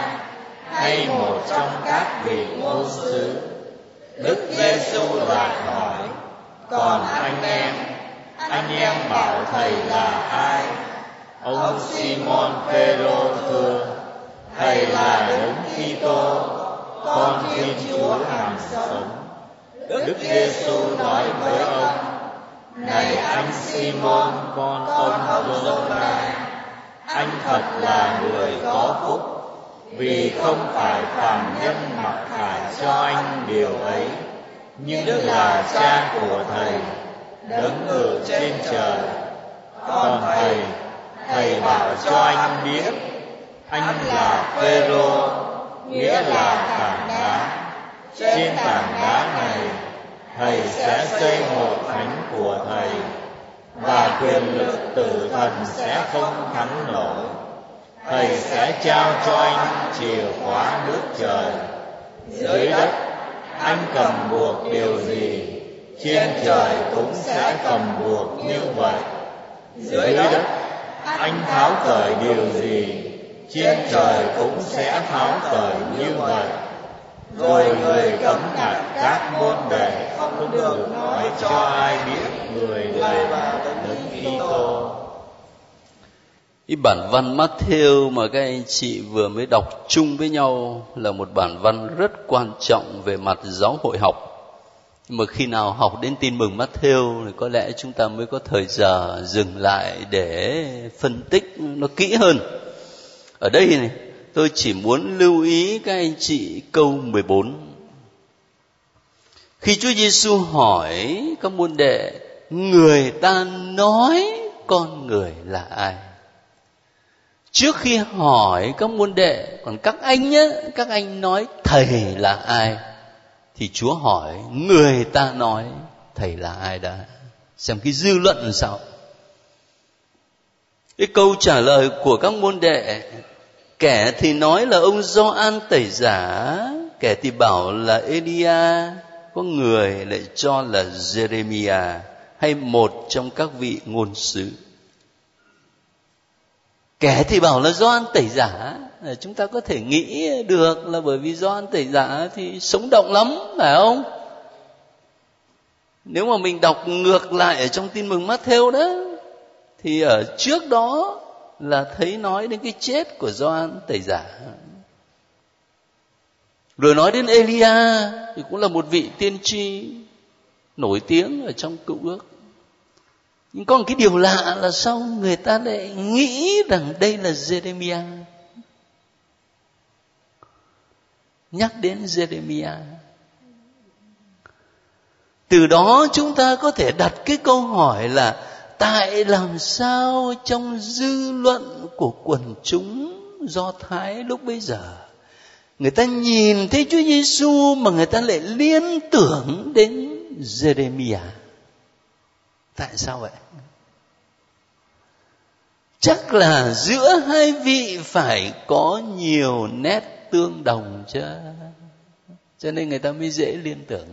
hay một trong các vị ngôn sứ. Đức Giêsu lại hỏi, còn anh em, anh em bảo thầy là ai? Ông Simon Phêrô thưa, thầy là Đấng Kitô, con Thiên Chúa hàng sống. Đức Giêsu nói với ông, này anh Simon con ông na. anh thật là người có phúc, vì không phải phàm nhân mặc khải cho anh điều ấy, nhưng là cha của thầy, đứng ở trên trời. Còn thầy, thầy bảo cho anh biết, anh là Phêrô, nghĩa là tảng đá. Trên tảng đá này thầy sẽ xây một thánh của thầy. và quyền lực tử thần sẽ không thắng nổi. thầy sẽ trao cho anh chìa khóa nước trời. dưới đất anh cầm buộc điều gì? trên trời cũng sẽ cầm buộc như vậy. dưới đất anh tháo cởi điều gì trên trời cũng sẽ tháo cởi như vậy rồi người cấm ngặt các môn đệ không được nói cho ai biết người là đấng Kitô. Cái bản văn Matthew mà các anh chị vừa mới đọc chung với nhau là một bản văn rất quan trọng về mặt giáo hội học. Nhưng mà khi nào học đến tin mừng Matthew thì có lẽ chúng ta mới có thời giờ dừng lại để phân tích nó kỹ hơn. Ở đây này, tôi chỉ muốn lưu ý các anh chị câu 14. Khi Chúa Giêsu hỏi các môn đệ, người ta nói con người là ai? Trước khi hỏi các môn đệ, còn các anh nhé, các anh nói thầy là ai? Thì Chúa hỏi, người ta nói, thầy là ai đã? Xem cái dư luận làm sao? Cái câu trả lời của các môn đệ, kẻ thì nói là ông Gioan tẩy giả, kẻ thì bảo là Elia, có người lại cho là Jeremia, hay một trong các vị ngôn sứ kẻ thì bảo là Gioan tẩy giả Ờ, chúng ta có thể nghĩ được là bởi vì Gioan tẩy giả thì sống động lắm, phải không? Nếu mà mình đọc ngược lại ở trong tin mừng Matthew đó, thì ở trước đó là thấy nói đến cái chết của Gioan tẩy giả. Rồi nói đến Elia thì cũng là một vị tiên tri nổi tiếng ở trong cựu ước. Nhưng có một cái điều lạ là sao người ta lại nghĩ rằng đây là Jeremiah nhắc đến Jeremiah. Từ đó chúng ta có thể đặt cái câu hỏi là, tại làm sao trong dư luận của quần chúng do thái lúc bấy giờ, người ta nhìn thấy Chúa Giêsu mà người ta lại liên tưởng đến Jeremiah? Tại sao vậy? Chắc là giữa hai vị phải có nhiều nét tương đồng chứ. Cho nên người ta mới dễ liên tưởng.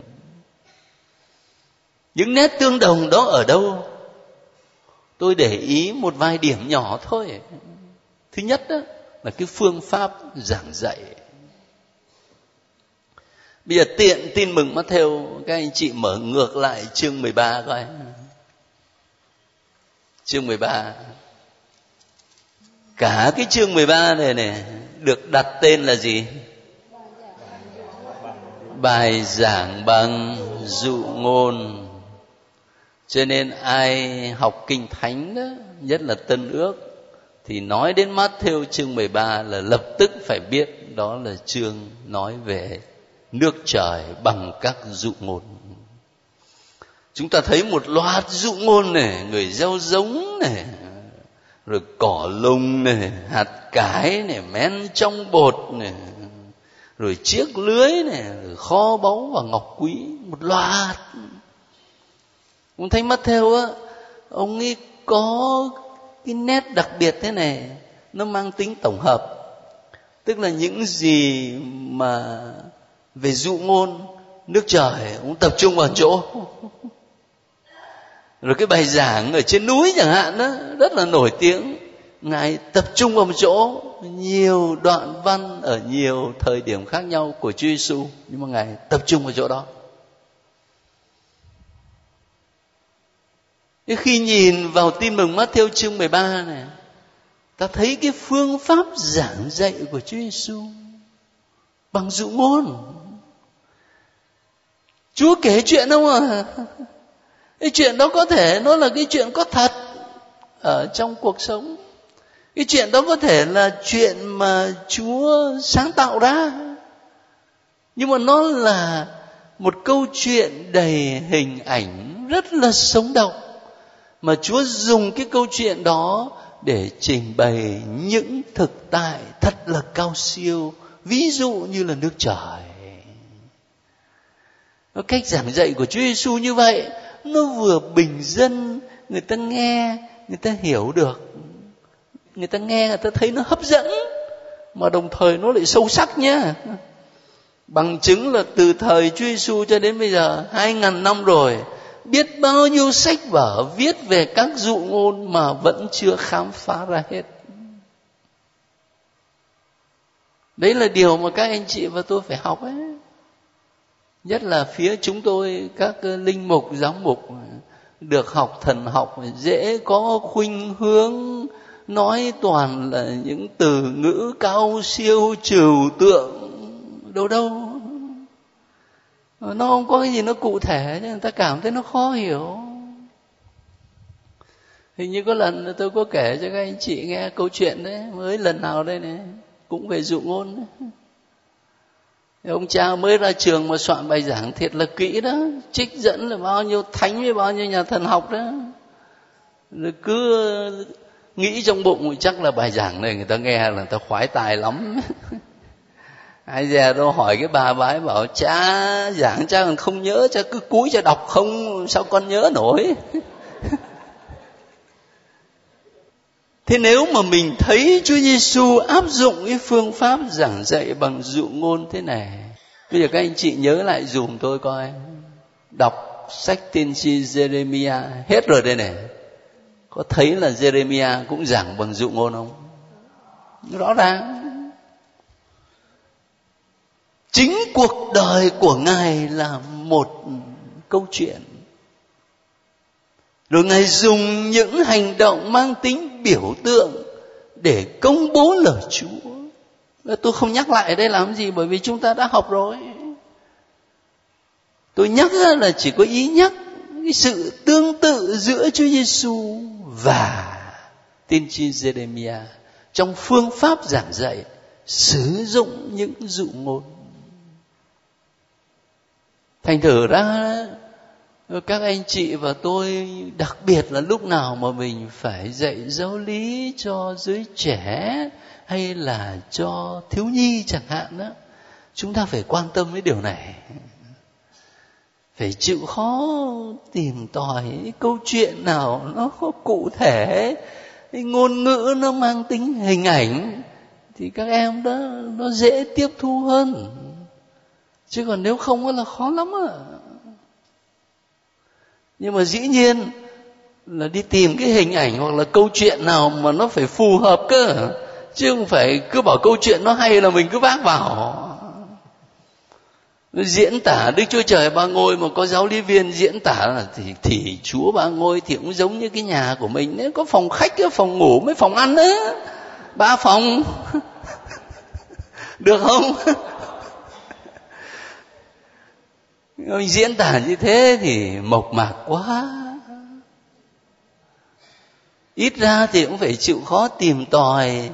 Những nét tương đồng đó ở đâu? Tôi để ý một vài điểm nhỏ thôi. Thứ nhất đó là cái phương pháp giảng dạy. Bây giờ tiện tin mừng mắt theo các anh chị mở ngược lại chương 13 coi. Chương 13 cả cái chương 13 này này được đặt tên là gì? Bài giảng bằng dụ ngôn. Cho nên ai học kinh thánh đó nhất là tân ước, thì nói đến Matthew chương 13 là lập tức phải biết đó là chương nói về nước trời bằng các dụ ngôn. Chúng ta thấy một loạt dụ ngôn này, người gieo giống này rồi cỏ lùng này hạt cải này men trong bột này rồi chiếc lưới này rồi kho báu và ngọc quý, một loạt. Ông thấy mắt theo á, ông ấy có cái nét đặc biệt thế này, nó mang tính tổng hợp. Tức là những gì mà về dụ ngôn, nước trời cũng tập trung vào chỗ rồi cái bài giảng ở trên núi chẳng hạn đó, rất là nổi tiếng. Ngài tập trung vào một chỗ, nhiều đoạn văn ở nhiều thời điểm khác nhau của Chúa Giêsu nhưng mà ngài tập trung vào chỗ đó. Khi nhìn vào tin mừng Matthew chương 13 này, ta thấy cái phương pháp giảng dạy của Chúa Giêsu bằng dụ ngôn. Chúa kể chuyện không à cái chuyện đó có thể nó là cái chuyện có thật ở trong cuộc sống. Cái chuyện đó có thể là chuyện mà chúa sáng tạo ra. Nhưng mà nó là một câu chuyện đầy hình ảnh rất là sống động. Mà chúa dùng cái câu chuyện đó để trình bày những thực tại thật là cao siêu, ví dụ như là nước trời. Cách giảng dạy của Chúa Giêsu như vậy nó vừa bình dân, người ta nghe, người ta hiểu được. Người ta nghe, người ta thấy nó hấp dẫn, mà đồng thời nó lại sâu sắc nhá. Bằng chứng là từ thời Chúa Giêsu cho đến bây giờ, hai ngàn năm rồi, biết bao nhiêu sách vở viết về các dụ ngôn mà vẫn chưa khám phá ra hết. Đấy là điều mà các anh chị và tôi phải học ấy nhất là phía chúng tôi, các linh mục, giám mục được học thần học, dễ có khuynh hướng nói toàn là những từ ngữ cao siêu trừu tượng. Đâu đâu. Nó không có cái gì nó cụ thể, nên người ta cảm thấy nó khó hiểu. Hình như có lần tôi có kể cho các anh chị nghe câu chuyện đấy, mới lần nào đây này, cũng về dụ ngôn. đấy ông cha mới ra trường mà soạn bài giảng thiệt là kỹ đó. Trích dẫn là bao nhiêu, thánh với bao nhiêu nhà thần học đó. Rồi cứ nghĩ trong bụng chắc là bài giảng này người ta nghe là người ta khoái tài lắm. [LAUGHS] Ai dè đâu hỏi cái bà bái bảo, cha, giảng cha còn không nhớ, cha cứ cúi cha đọc không, sao con nhớ nổi? [LAUGHS] Thế nếu mà mình thấy Chúa Giêsu áp dụng cái phương pháp giảng dạy bằng dụ ngôn thế này, bây giờ các anh chị nhớ lại dùm tôi coi. Đọc sách tiên tri Jeremia hết rồi đây này. Có thấy là Jeremia cũng giảng bằng dụ ngôn không? Rõ ràng. Chính cuộc đời của Ngài là một câu chuyện rồi ngài dùng những hành động mang tính biểu tượng để công bố lời chúa. Tôi không nhắc lại đây làm gì, bởi vì chúng ta đã học rồi. Tôi nhắc là chỉ có ý nhắc cái sự tương tự giữa Chúa Giêsu và tiên tri Jeremiah trong phương pháp giảng dạy, sử dụng những dụ ngôn. Thành thử ra các anh chị và tôi, đặc biệt là lúc nào mà mình phải dạy giáo lý cho giới trẻ hay là cho thiếu nhi chẳng hạn đó chúng ta phải quan tâm với điều này. Phải chịu khó tìm tòi câu chuyện nào nó cụ thể ngôn ngữ nó mang tính hình ảnh, thì các em đó, nó dễ tiếp thu hơn. Chứ còn nếu không là khó lắm à nhưng mà dĩ nhiên là đi tìm cái hình ảnh hoặc là câu chuyện nào mà nó phải phù hợp cơ. Chứ không phải cứ bảo câu chuyện nó hay là mình cứ vác vào. Diễn tả đức chúa trời ba ngôi mà có giáo lý viên diễn tả là thì, thì chúa ba ngôi thì cũng giống như cái nhà của mình đấy có phòng khách có phòng ngủ mấy phòng ăn nữa. Ba phòng. [LAUGHS] Được không? Ông diễn tả như thế thì mộc mạc quá. Ít ra thì cũng phải chịu khó tìm tòi.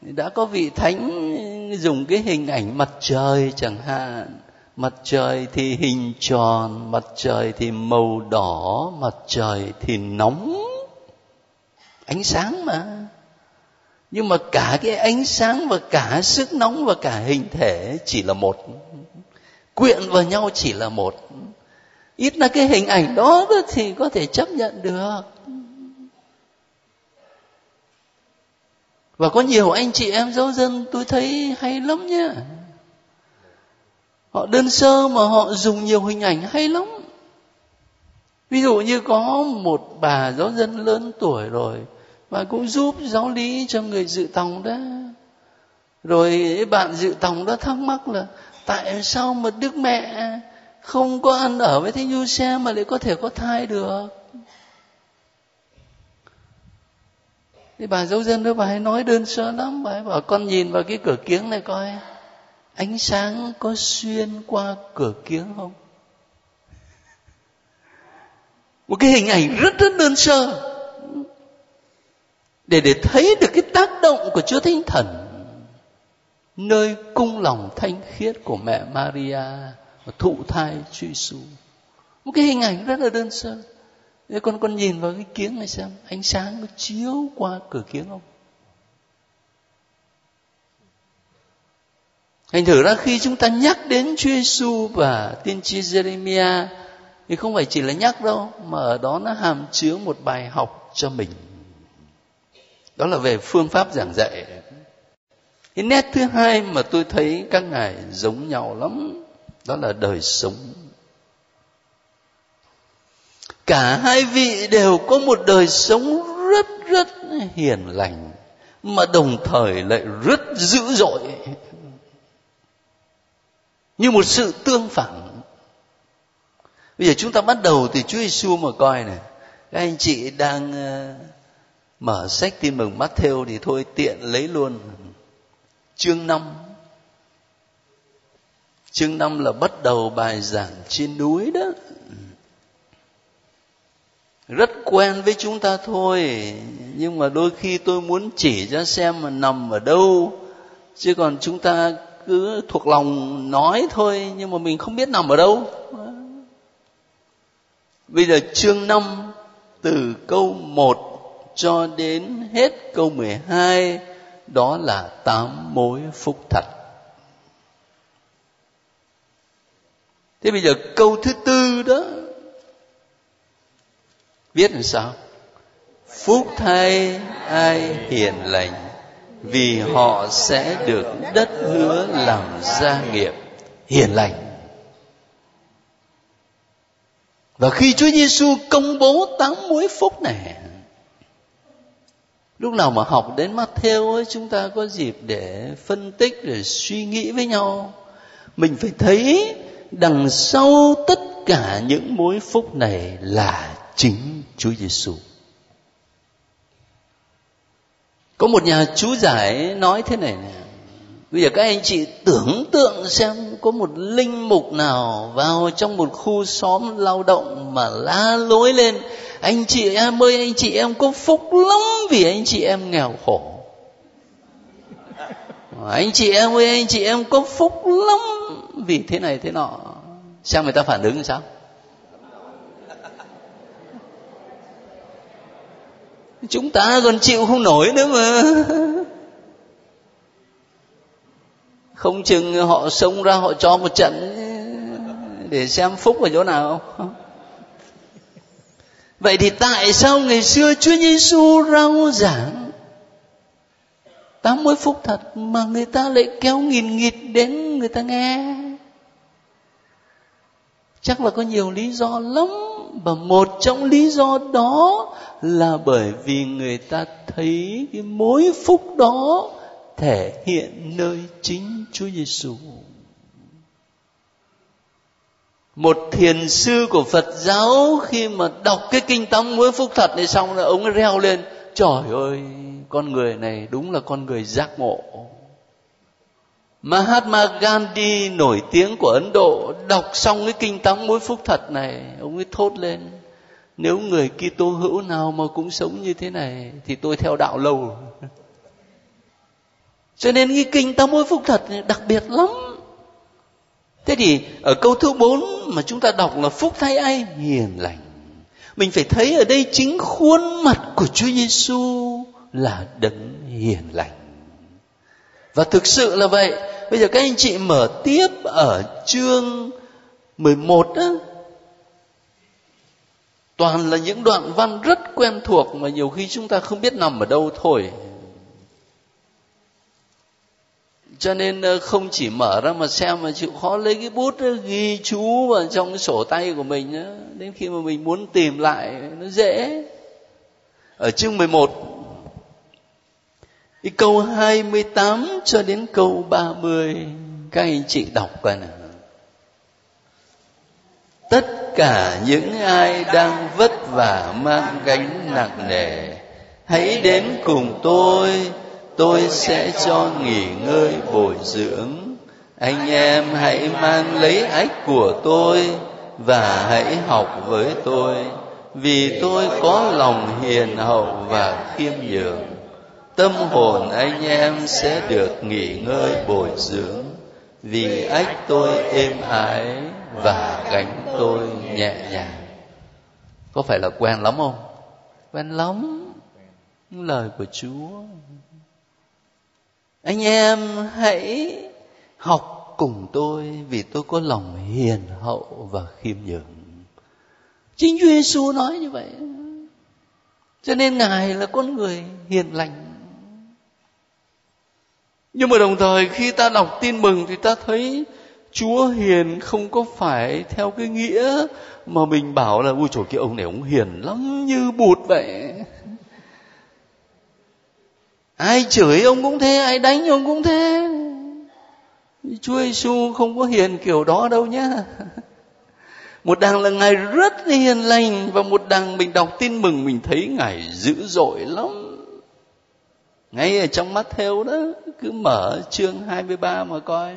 Đã có vị thánh dùng cái hình ảnh mặt trời chẳng hạn. Mặt trời thì hình tròn, mặt trời thì màu đỏ, mặt trời thì nóng. Ánh sáng mà. Nhưng mà cả cái ánh sáng và cả sức nóng và cả hình thể chỉ là một quyện vào nhau chỉ là một. Ít là cái hình ảnh đó thì có thể chấp nhận được. Và có nhiều anh chị em giáo dân tôi thấy hay lắm nhá. Họ đơn sơ mà họ dùng nhiều hình ảnh hay lắm. Ví dụ như có một bà giáo dân lớn tuổi rồi và cũng giúp giáo lý cho người dự tòng đó. Rồi bạn dự tòng đó thắc mắc là tại sao mà đức mẹ không có ăn ở với thánh du xe mà lại có thể có thai được? Thì bà giáo dân đó, bà ấy nói đơn sơ lắm. Bà ấy bảo, con nhìn vào cái cửa kiếng này coi, ánh sáng có xuyên qua cửa kiếng không? Một cái hình ảnh rất rất đơn sơ. Để để thấy được cái tác động của Chúa Thánh Thần nơi cung lòng thanh khiết của mẹ Maria và thụ thai Chúa Giêsu. Một cái hình ảnh rất là đơn sơ. Thế con con nhìn vào cái kiếng này xem, ánh sáng nó chiếu qua cửa kiếng không? Thành thử ra khi chúng ta nhắc đến Chúa Giêsu và tiên tri Jeremiah thì không phải chỉ là nhắc đâu, mà ở đó nó hàm chứa một bài học cho mình đó là về phương pháp giảng dạy cái nét thứ hai mà tôi thấy các ngài giống nhau lắm, đó là đời sống. Cả hai vị đều có một đời sống rất rất hiền lành, mà đồng thời lại rất dữ dội. Như một sự tương phản. Bây giờ chúng ta bắt đầu từ Chúa Giêsu mà coi này. Các anh chị đang ờ, mở sách tin mừng Matthew thì thôi tiện lấy luôn chương 5 chương 5 là bắt đầu bài giảng trên núi đó. Rất quen với chúng ta thôi, nhưng mà đôi khi tôi muốn chỉ ra xem mà nằm ở đâu. Chứ còn chúng ta cứ thuộc lòng nói thôi, nhưng mà mình không biết nằm ở đâu. Bây giờ chương 5 từ câu 1 cho đến hết câu 12 đó là tám mối phúc thật. Thế bây giờ câu thứ tư đó, viết làm sao? Phúc thay ai hiền lành, vì họ sẽ được đất hứa làm gia nghiệp hiền lành. Và khi Chúa Giêsu công bố tám mối phúc này lúc nào mà học đến Matthew ấy, chúng ta có dịp để phân tích, để suy nghĩ với nhau mình phải thấy đằng sau tất cả những mối phúc này là chính Chúa Giêsu. Có một nhà chú giải nói thế này nè. Bây giờ các anh chị tưởng tượng xem có một linh mục nào vào trong một khu xóm lao động mà la lối lên. Anh chị em ơi, anh chị em có phúc lắm vì anh chị em nghèo khổ. Anh chị em ơi, anh chị em có phúc lắm vì thế này thế nọ. Xem người ta phản ứng sao? Chúng ta còn chịu không nổi nữa mà không chừng họ xông ra họ cho một trận để xem phúc ở chỗ nào. Vậy thì tại sao ngày xưa Chúa Giêsu rao giảng tám mươi phúc thật mà người ta lại kéo nghìn nghịt đến người ta nghe? Chắc là có nhiều lý do lắm, và một trong lý do đó là bởi vì người ta thấy cái mối phúc đó thể hiện nơi chính Chúa Giêsu một thiền sư của Phật giáo khi mà đọc cái kinh tâm mới phúc thật này xong là ông ấy reo lên, trời ơi, con người này đúng là con người giác ngộ. Mahatma Gandhi, nổi tiếng của Ấn Độ, đọc xong cái kinh tắm mối phúc thật này, ông ấy thốt lên, nếu người Kitô hữu nào mà cũng sống như thế này thì tôi theo đạo lâu. [LAUGHS] cho nên nghi kinh tam mối phúc thật này đặc biệt lắm. Thế thì ở câu thứ bốn mà chúng ta đọc là phúc thay ai? Hiền lành. Mình phải thấy ở đây chính khuôn mặt của Chúa Giêsu là đấng hiền lành. Và thực sự là vậy. Bây giờ các anh chị mở tiếp ở chương 11 đó toàn là những đoạn văn rất quen thuộc mà nhiều khi chúng ta không biết nằm ở đâu thôi. Cho nên ờ, không chỉ mở ra mà xem mà chịu khó lấy cái bút ờ, ghi chú vào trong cái sổ tay của mình đó. đến khi mà mình muốn tìm lại, nó dễ ở chương 11 cái câu 28 cho đến câu 30 các anh chị đọc coi nào tất cả những ai đang vất vả, mang gánh nặng nề, hãy đến cùng tôi tôi sẽ cho nghỉ ngơi bồi dưỡng. Anh em hãy mang lấy ách của tôi và hãy học với tôi, vì tôi có lòng hiền hậu và khiêm nhường. Tâm hồn anh em sẽ được nghỉ ngơi bồi dưỡng, vì ách tôi êm ái và gánh tôi nhẹ nhàng. Có phải là quen lắm không? Quen lắm. Lời của chúa anh em hãy học cùng tôi vì tôi có lòng hiền hậu và khiêm nhường. Chính chúa giêsu nói như vậy. Cho nên ngài là con người hiền lành. Nhưng mà đồng thời khi ta đọc tin mừng thì ta thấy Chúa hiền không có phải theo cái nghĩa mà mình bảo là ui trời, cái ông này ông hiền lắm như bụt vậy ai chửi ông cũng thế, ai đánh ông cũng thế. Chúa Giêsu không có hiền kiểu đó đâu nhá. Một đằng là ngài rất hiền lành và một đằng mình đọc tin mừng, mình thấy ngài dữ dội lắm. Ngay ở trong mắt theo đó, cứ mở chương 23 mà coi.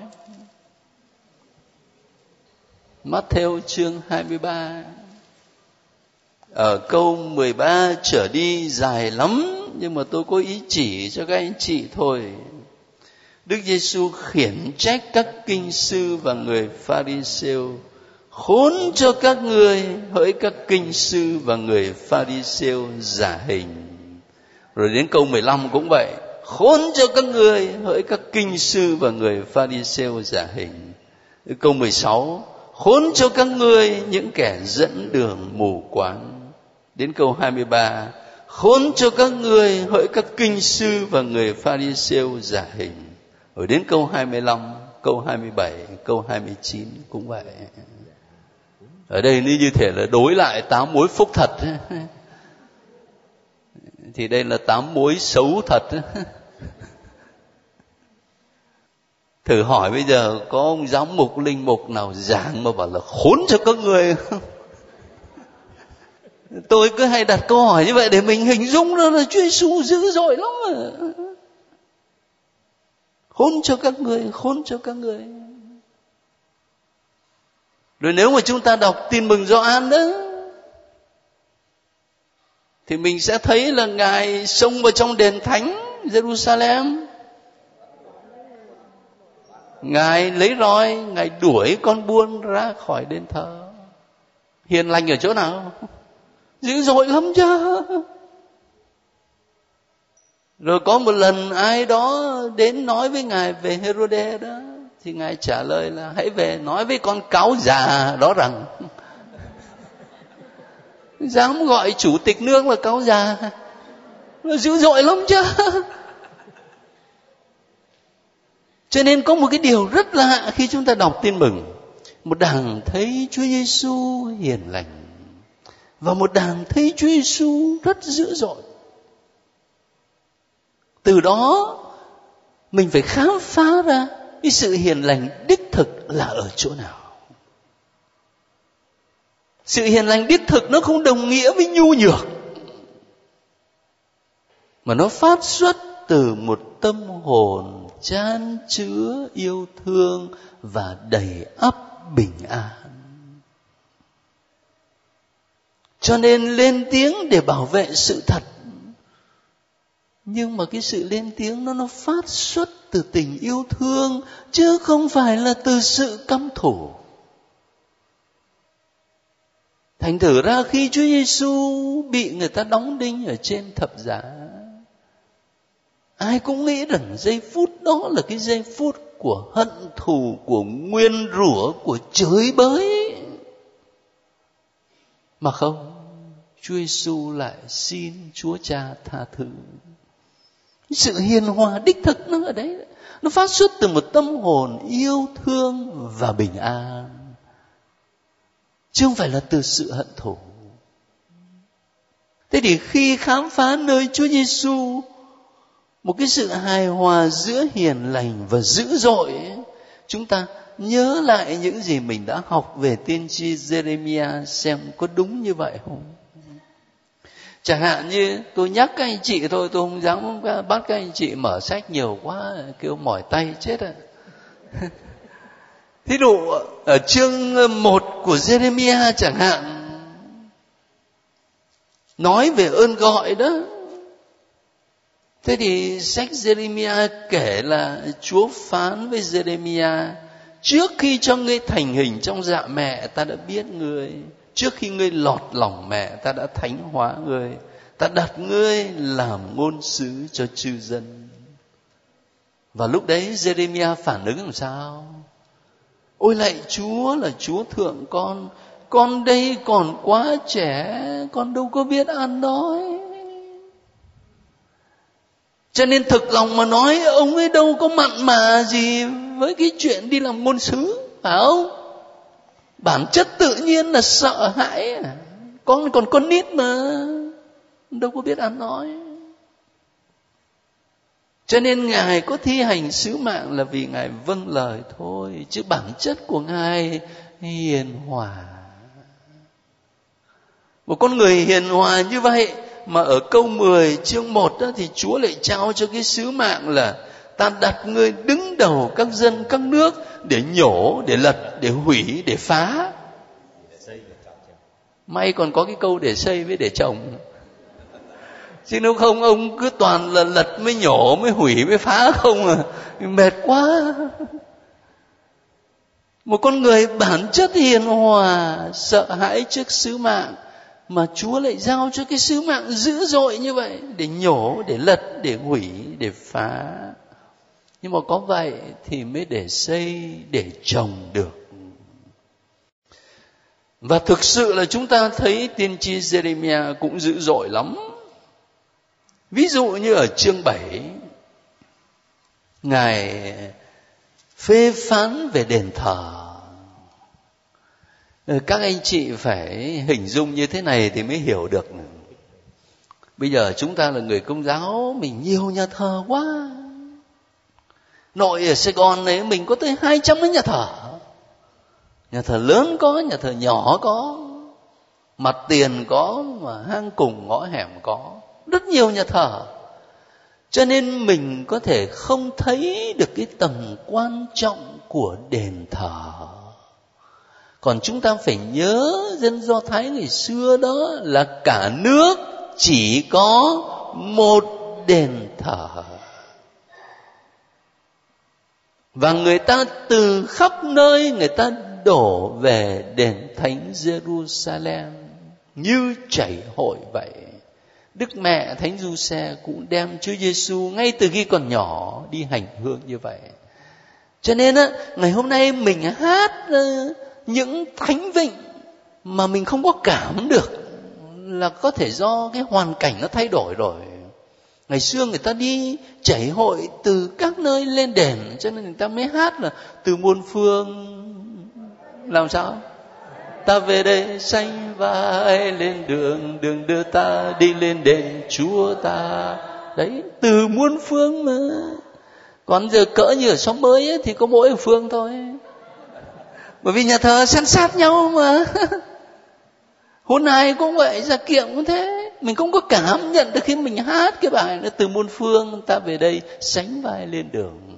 Mắt theo chương 23 ở câu 13 trở đi dài lắm nhưng mà tôi có ý chỉ cho các anh chị thôi. Đức Giêsu khiển trách các kinh sư và người pha ri siêu khốn cho các người hỡi các kinh sư và người pha ri siêu giả hình. Rồi đến câu 15 cũng vậy, khốn cho các người hỡi các kinh sư và người pha ri siêu giả hình. Câu 16 khốn cho các ngươi những kẻ dẫn đường mù quáng. Đến câu 23 khốn cho các người hỡi các kinh sư và người pha ri siêu giả hình. Rồi đến câu 25 câu 27 câu 29 cũng vậy. Ở đây như thể là đối lại tám mối phúc thật. [LAUGHS] Thì đây là tám mối xấu thật. [LAUGHS] Thử hỏi bây giờ có ông giám mục linh mục nào giảng mà bảo là khốn cho các người tôi cứ hay đặt câu hỏi như vậy để mình hình dung nó là Chúa Giêsu dữ dội lắm mà. Khốn cho các người, khốn cho các người. Rồi nếu mà chúng ta đọc tin mừng Gioan đó, thì mình sẽ thấy là ngài xông vào trong đền thánh Jerusalem. Ngài lấy roi, ngài đuổi con buôn ra khỏi đền thờ. Hiền lành ở chỗ nào? Dữ dội lắm chứ. Rồi có một lần ai đó đến nói với ngài về Herode đó, thì ngài trả lời là, hãy về nói với con cáo già đó rằng, [LAUGHS] dám gọi chủ tịch nước là cáo già. Nó dữ dội lắm chứ. Cho nên có một cái điều rất lạ khi chúng ta đọc tin mừng. Một đảng thấy Chúa Giêsu hiền lành và một đảng thấy Chúa Giêsu rất dữ dội. Từ đó, mình phải khám phá ra cái sự hiền lành đích thực là ở chỗ nào. Sự hiền lành đích thực nó không đồng nghĩa với nhu nhược, mà nó phát xuất từ một tâm hồn chan chứa, yêu thương và đầy ắp bình an cho nên lên tiếng để bảo vệ sự thật. Nhưng mà cái sự lên tiếng nó nó phát xuất từ tình yêu thương, chứ không phải là từ sự căm thù. Thành thử ra khi Chúa Giêsu bị người ta đóng đinh ở trên thập giá, ai cũng nghĩ rằng giây phút đó là cái giây phút của hận thù, của nguyên rủa, của chới bới. Mà không Chúa Giêsu lại xin Chúa Cha tha thứ. Sự hiền hòa đích thực nó ở đấy. Nó phát xuất từ một tâm hồn yêu thương và bình an. Chứ không phải là từ sự hận thù. Thế thì khi khám phá nơi Chúa Giêsu một cái sự hài hòa giữa hiền lành và dữ dội chúng ta nhớ lại những gì mình đã học về tiên tri Jeremiah xem có đúng như vậy không? Chẳng hạn như tôi nhắc các anh chị thôi, tôi không dám bắt các anh chị mở sách nhiều quá, kêu mỏi tay chết à. [LAUGHS] Thí dụ, ở chương một của Jeremiah chẳng hạn, nói về ơn gọi đó. Thế thì sách Jeremiah kể là Chúa phán với Jeremiah, trước khi cho ngươi thành hình trong dạ mẹ, ta đã biết người trước khi ngươi lọt lòng mẹ, ta đã thánh hóa ngươi, ta đặt ngươi làm ngôn sứ cho chư dân. Và lúc đấy Jeremiah phản ứng làm sao? Ôi lạy chúa là chúa thượng con con đây còn quá trẻ, con đâu có biết ăn đói cho nên thực lòng mà nói, ông ấy đâu có mặn mà gì với cái chuyện đi làm ngôn sứ, phải không? Bản chất tự nhiên là sợ hãi. Con còn con nít mà. Đâu có biết ăn nói. Cho nên ngài có thi hành sứ mạng là vì ngài vâng lời thôi, chứ bản chất của ngài hiền hòa. Một con người hiền hòa như vậy mà ở câu 10 chương 1 đó thì Chúa lại trao cho cái sứ mạng là ta đặt ngươi đứng đầu các dân các nước để nhổ để lật để hủy để phá. May còn có cái câu để xây với để trồng. Chứ nếu không ông cứ toàn là lật mới nhổ mới hủy mới phá không à. Mệt quá. Một con người bản chất hiền hòa sợ hãi trước sứ mạng mà Chúa lại giao cho cái sứ mạng dữ dội như vậy để nhổ, để lật, để hủy, để phá. Nhưng mà có vậy thì mới để xây, để trồng được. Và thực sự là chúng ta thấy tiên tri Jeremiah cũng dữ dội lắm. Ví dụ như ở chương 7, Ngài phê phán về đền thờ các anh chị phải hình dung như thế này thì mới hiểu được bây giờ chúng ta là người công giáo mình nhiều nhà thờ quá nội ở sài gòn này mình có tới hai trăm cái nhà thờ. Nhà thờ lớn có, nhà thờ nhỏ có, mặt tiền có mà hang cùng ngõ hẻm có. Rất nhiều nhà thờ. Cho nên mình có thể không thấy được cái tầm quan trọng của đền thờ. Còn chúng ta phải nhớ dân do thái ngày xưa đó là cả nước chỉ có một đền thờ và người ta từ khắp nơi người ta đổ về đền thánh Jerusalem như chảy hội vậy. Đức mẹ Thánh Du Xe cũng đem Chúa Giêsu ngay từ khi còn nhỏ đi hành hương như vậy. Cho nên á, ngày hôm nay mình hát ờ, những thánh vịnh mà mình không có cảm được là có thể do cái hoàn cảnh nó thay đổi rồi ngày xưa người ta đi chảy hội từ các nơi lên đền cho nên người ta mới hát là từ muôn phương. Làm sao? Ta về đây xanh vai lên đường đường đưa ta đi lên đền chúa ta. Đấy từ muôn phương mà. Còn giờ cỡ như ở xóm mới ấy, thì có mỗi phương thôi. Bởi vì nhà thờ san sát nhau mà. [LAUGHS] Hôm nay cũng vậy ra kiệm cũng thế mình không có cảm nhận được khi mình hát cái bài nó từ muôn phương ta về đây sánh vai lên đường.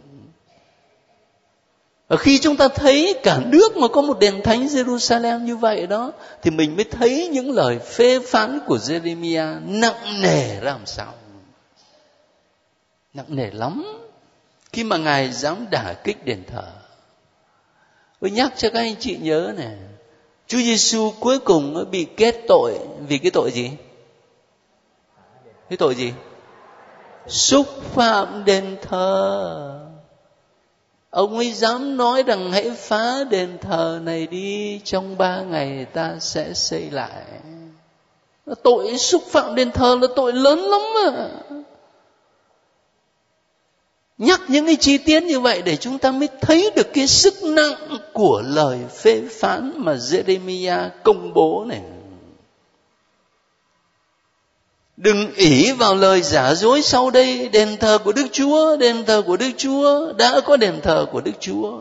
Và khi chúng ta thấy cả nước mà có một đền thánh Jerusalem như vậy đó, thì mình mới thấy những lời phê phán của Jeremiah nặng nề làm sao. Nặng nề lắm. Khi mà ngài dám đả kích đền thờ. Tôi nhắc cho các anh chị nhớ nè. Chúa Giêsu cuối cùng bị kết tội vì cái tội gì? Cái tội gì? xúc phạm đền thờ. Ông ấy dám nói rằng hãy phá đền thờ này đi, trong ba ngày ta sẽ xây lại. Tội xúc phạm đền thờ là tội lớn lắm mà. Nhắc những cái chi tiết như vậy để chúng ta mới thấy được cái sức nặng của lời phê phán mà Jeremiah công bố này đừng ỷ vào lời giả dối sau đây, đền thờ của đức chúa, đền thờ của đức chúa, đã có đền thờ của đức chúa.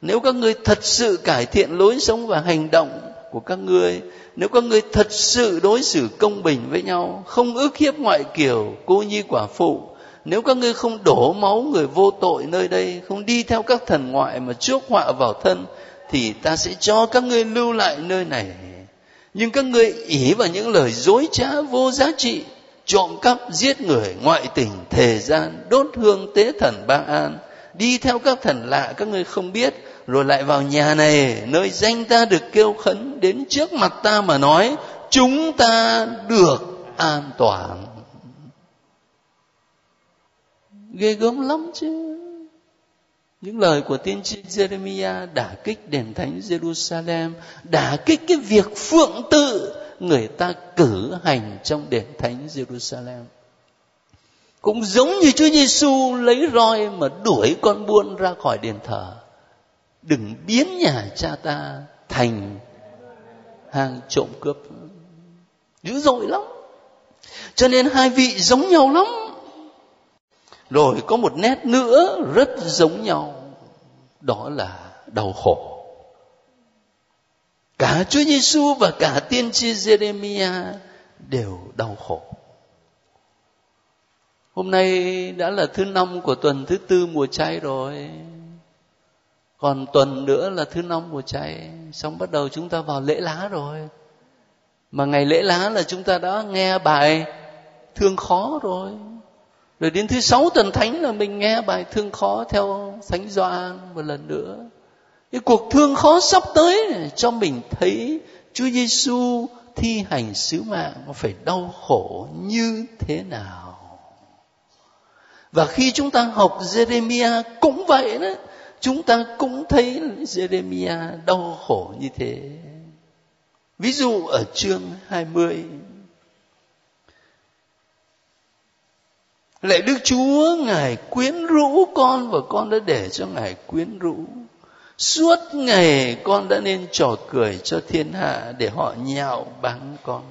Nếu các ngươi thật sự cải thiện lối sống và hành động của các ngươi, nếu các ngươi thật sự đối xử công bình với nhau, không ức hiếp ngoại kiều cô nhi quả phụ, nếu các ngươi không đổ máu người vô tội nơi đây, không đi theo các thần ngoại mà chuốc họa vào thân, thì ta sẽ cho các ngươi lưu lại nơi này nhưng các ngươi ỷ vào những lời dối trá vô giá trị, trộm cắp, giết người, ngoại tình, thề gian, đốt hương tế thần ba an, đi theo các thần lạ các ngươi không biết, rồi lại vào nhà này, nơi danh ta được kêu khấn, đến trước mặt ta mà nói, chúng ta được an toàn. Ghê gớm lắm chứ những lời của tiên tri Jeremiah đả kích đền thánh Jerusalem, đả kích cái việc phượng tự người ta cử hành trong đền thánh Jerusalem. Cũng giống như Chúa Giêsu lấy roi mà đuổi con buôn ra khỏi đền thờ. Đừng biến nhà cha ta thành hàng trộm cướp. Dữ dội lắm. Cho nên hai vị giống nhau lắm rồi có một nét nữa rất giống nhau. Đó là đau khổ. Cả Chúa Giêsu và cả tiên tri Jeremia đều đau khổ. Hôm nay đã là thứ năm của tuần thứ tư mùa chay rồi. Còn tuần nữa là thứ năm mùa chay. Xong bắt đầu chúng ta vào lễ lá rồi. Mà ngày lễ lá là chúng ta đã nghe bài thương khó rồi rồi đến thứ sáu tuần thánh là mình nghe bài thương khó theo thánh Gioan một lần nữa. Cái cuộc thương khó sắp tới này, cho mình thấy Chúa Giêsu thi hành sứ mạng phải đau khổ như thế nào. Và khi chúng ta học Jeremia cũng vậy đó chúng ta cũng thấy Jeremia đau khổ như thế. Ví dụ ở chương 20 Lạy Đức Chúa, Ngài quyến rũ con và con đã để cho Ngài quyến rũ. Suốt ngày con đã nên trò cười cho thiên hạ để họ nhạo báng con.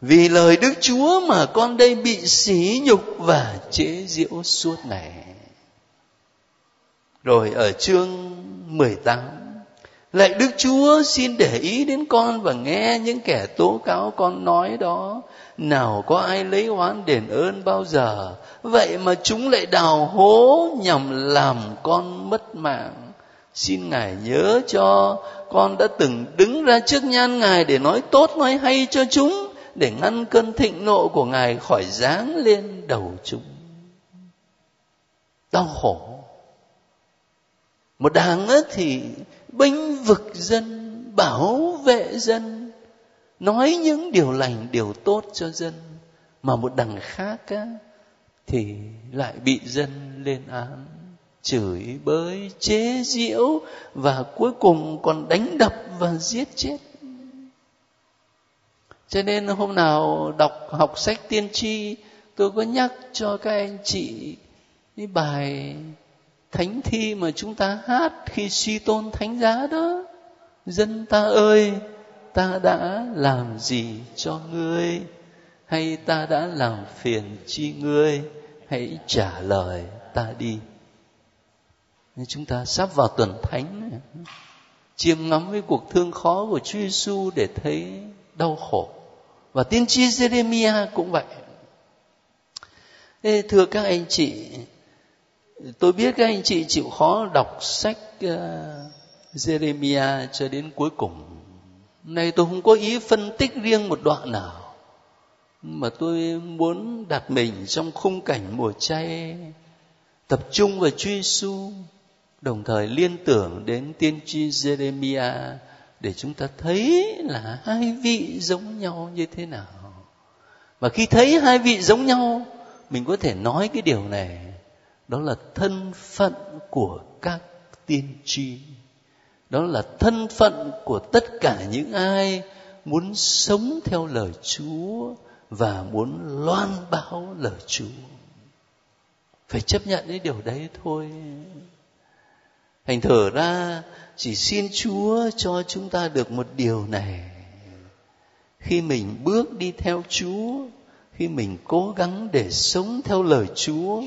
Vì lời Đức Chúa mà con đây bị xỉ nhục và chế giễu suốt ngày. Rồi ở chương 18 Lạy Đức Chúa, xin để ý đến con và nghe những kẻ tố cáo con nói đó. Nào có ai lấy oán đền ơn bao giờ? Vậy mà chúng lại đào hố nhằm làm con mất mạng. Xin ngài nhớ cho, con đã từng đứng ra trước nhan ngài để nói tốt, nói hay cho chúng, để ngăn cơn thịnh nộ của ngài khỏi giáng lên đầu chúng. Đau khổ. Một đảng thì bênh vực dân bảo vệ dân nói những điều lành điều tốt cho dân. Mà một đằng khác á, thì lại bị dân lên án chửi bới chế giễu và cuối cùng còn đánh đập và giết chết. Cho nên hôm nào đọc học sách tiên tri tôi có nhắc cho các anh chị cái bài thánh thi mà chúng ta hát khi suy tôn thánh giá đó. Dân ta ơi ta đã làm gì cho ngươi? Hay ta đã làm phiền chi ngươi? Hãy trả lời ta đi. Nên chúng ta sắp vào tuần thánh này. chiêm ngắm với cuộc thương khó của Chúa Giêsu để thấy đau khổ. Và tiên tri Jeremiah cũng vậy. Ê, thưa các anh chị tôi biết các anh chị chịu khó đọc sách uh, Jeremiah cho đến cuối cùng. Nay tôi không có ý phân tích riêng một đoạn nào mà tôi muốn đặt mình trong khung cảnh mùa chay tập trung vào Chúa Giêsu đồng thời liên tưởng đến tiên tri Jeremiah để chúng ta thấy là hai vị giống nhau như thế nào. Và khi thấy hai vị giống nhau mình có thể nói cái điều này đó là thân phận của các tiên tri. Đó là thân phận của tất cả những ai muốn sống theo lời chúa và muốn loan báo lời chúa. Phải chấp nhận cái điều đấy thôi. Thành thở ra, chỉ xin chúa cho chúng ta được một điều này. Khi mình bước đi theo chúa, khi mình cố gắng để sống theo lời chúa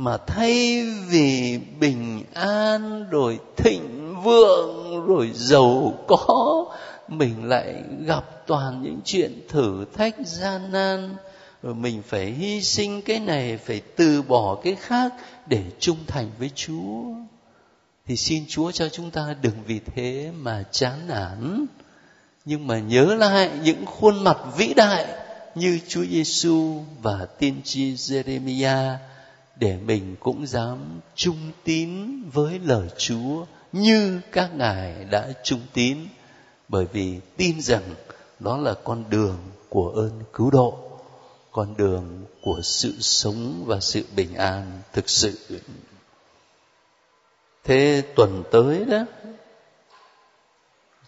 mà thay vì bình an rồi thịnh vượng rồi giàu có, mình lại gặp toàn những chuyện thử thách gian nan. Rồi mình phải hy sinh cái này, phải từ bỏ cái khác để trung thành với chúa. Thì xin chúa cho chúng ta đừng vì thế mà chán nản. Nhưng mà nhớ lại những khuôn mặt vĩ đại như Chúa Giêsu và tiên tri Jeremiah để mình cũng dám trung tín với lời Chúa như các ngài đã trung tín. Bởi vì tin rằng đó là con đường của ơn cứu độ, con đường của sự sống và sự bình an thực sự. Thế tuần tới đó,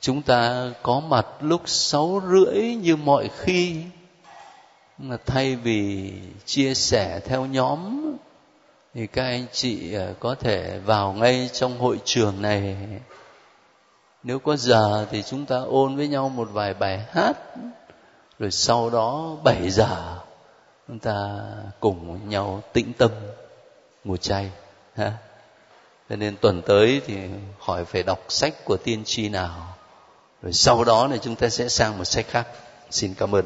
chúng ta có mặt lúc sáu rưỡi như mọi khi. Mà thay vì chia sẻ theo nhóm thì các anh chị ờ, có thể vào ngay trong hội trường này. Nếu có giờ thì chúng ta ôn với nhau một vài bài hát, rồi sau đó 7 giờ chúng ta cùng nhau tĩnh tâm, ngủ chay, ha. Cho nên tuần tới thì hỏi phải đọc sách của tiên tri nào. Rồi sau đó thì chúng ta sẽ sang một sách khác. Xin cảm ơn.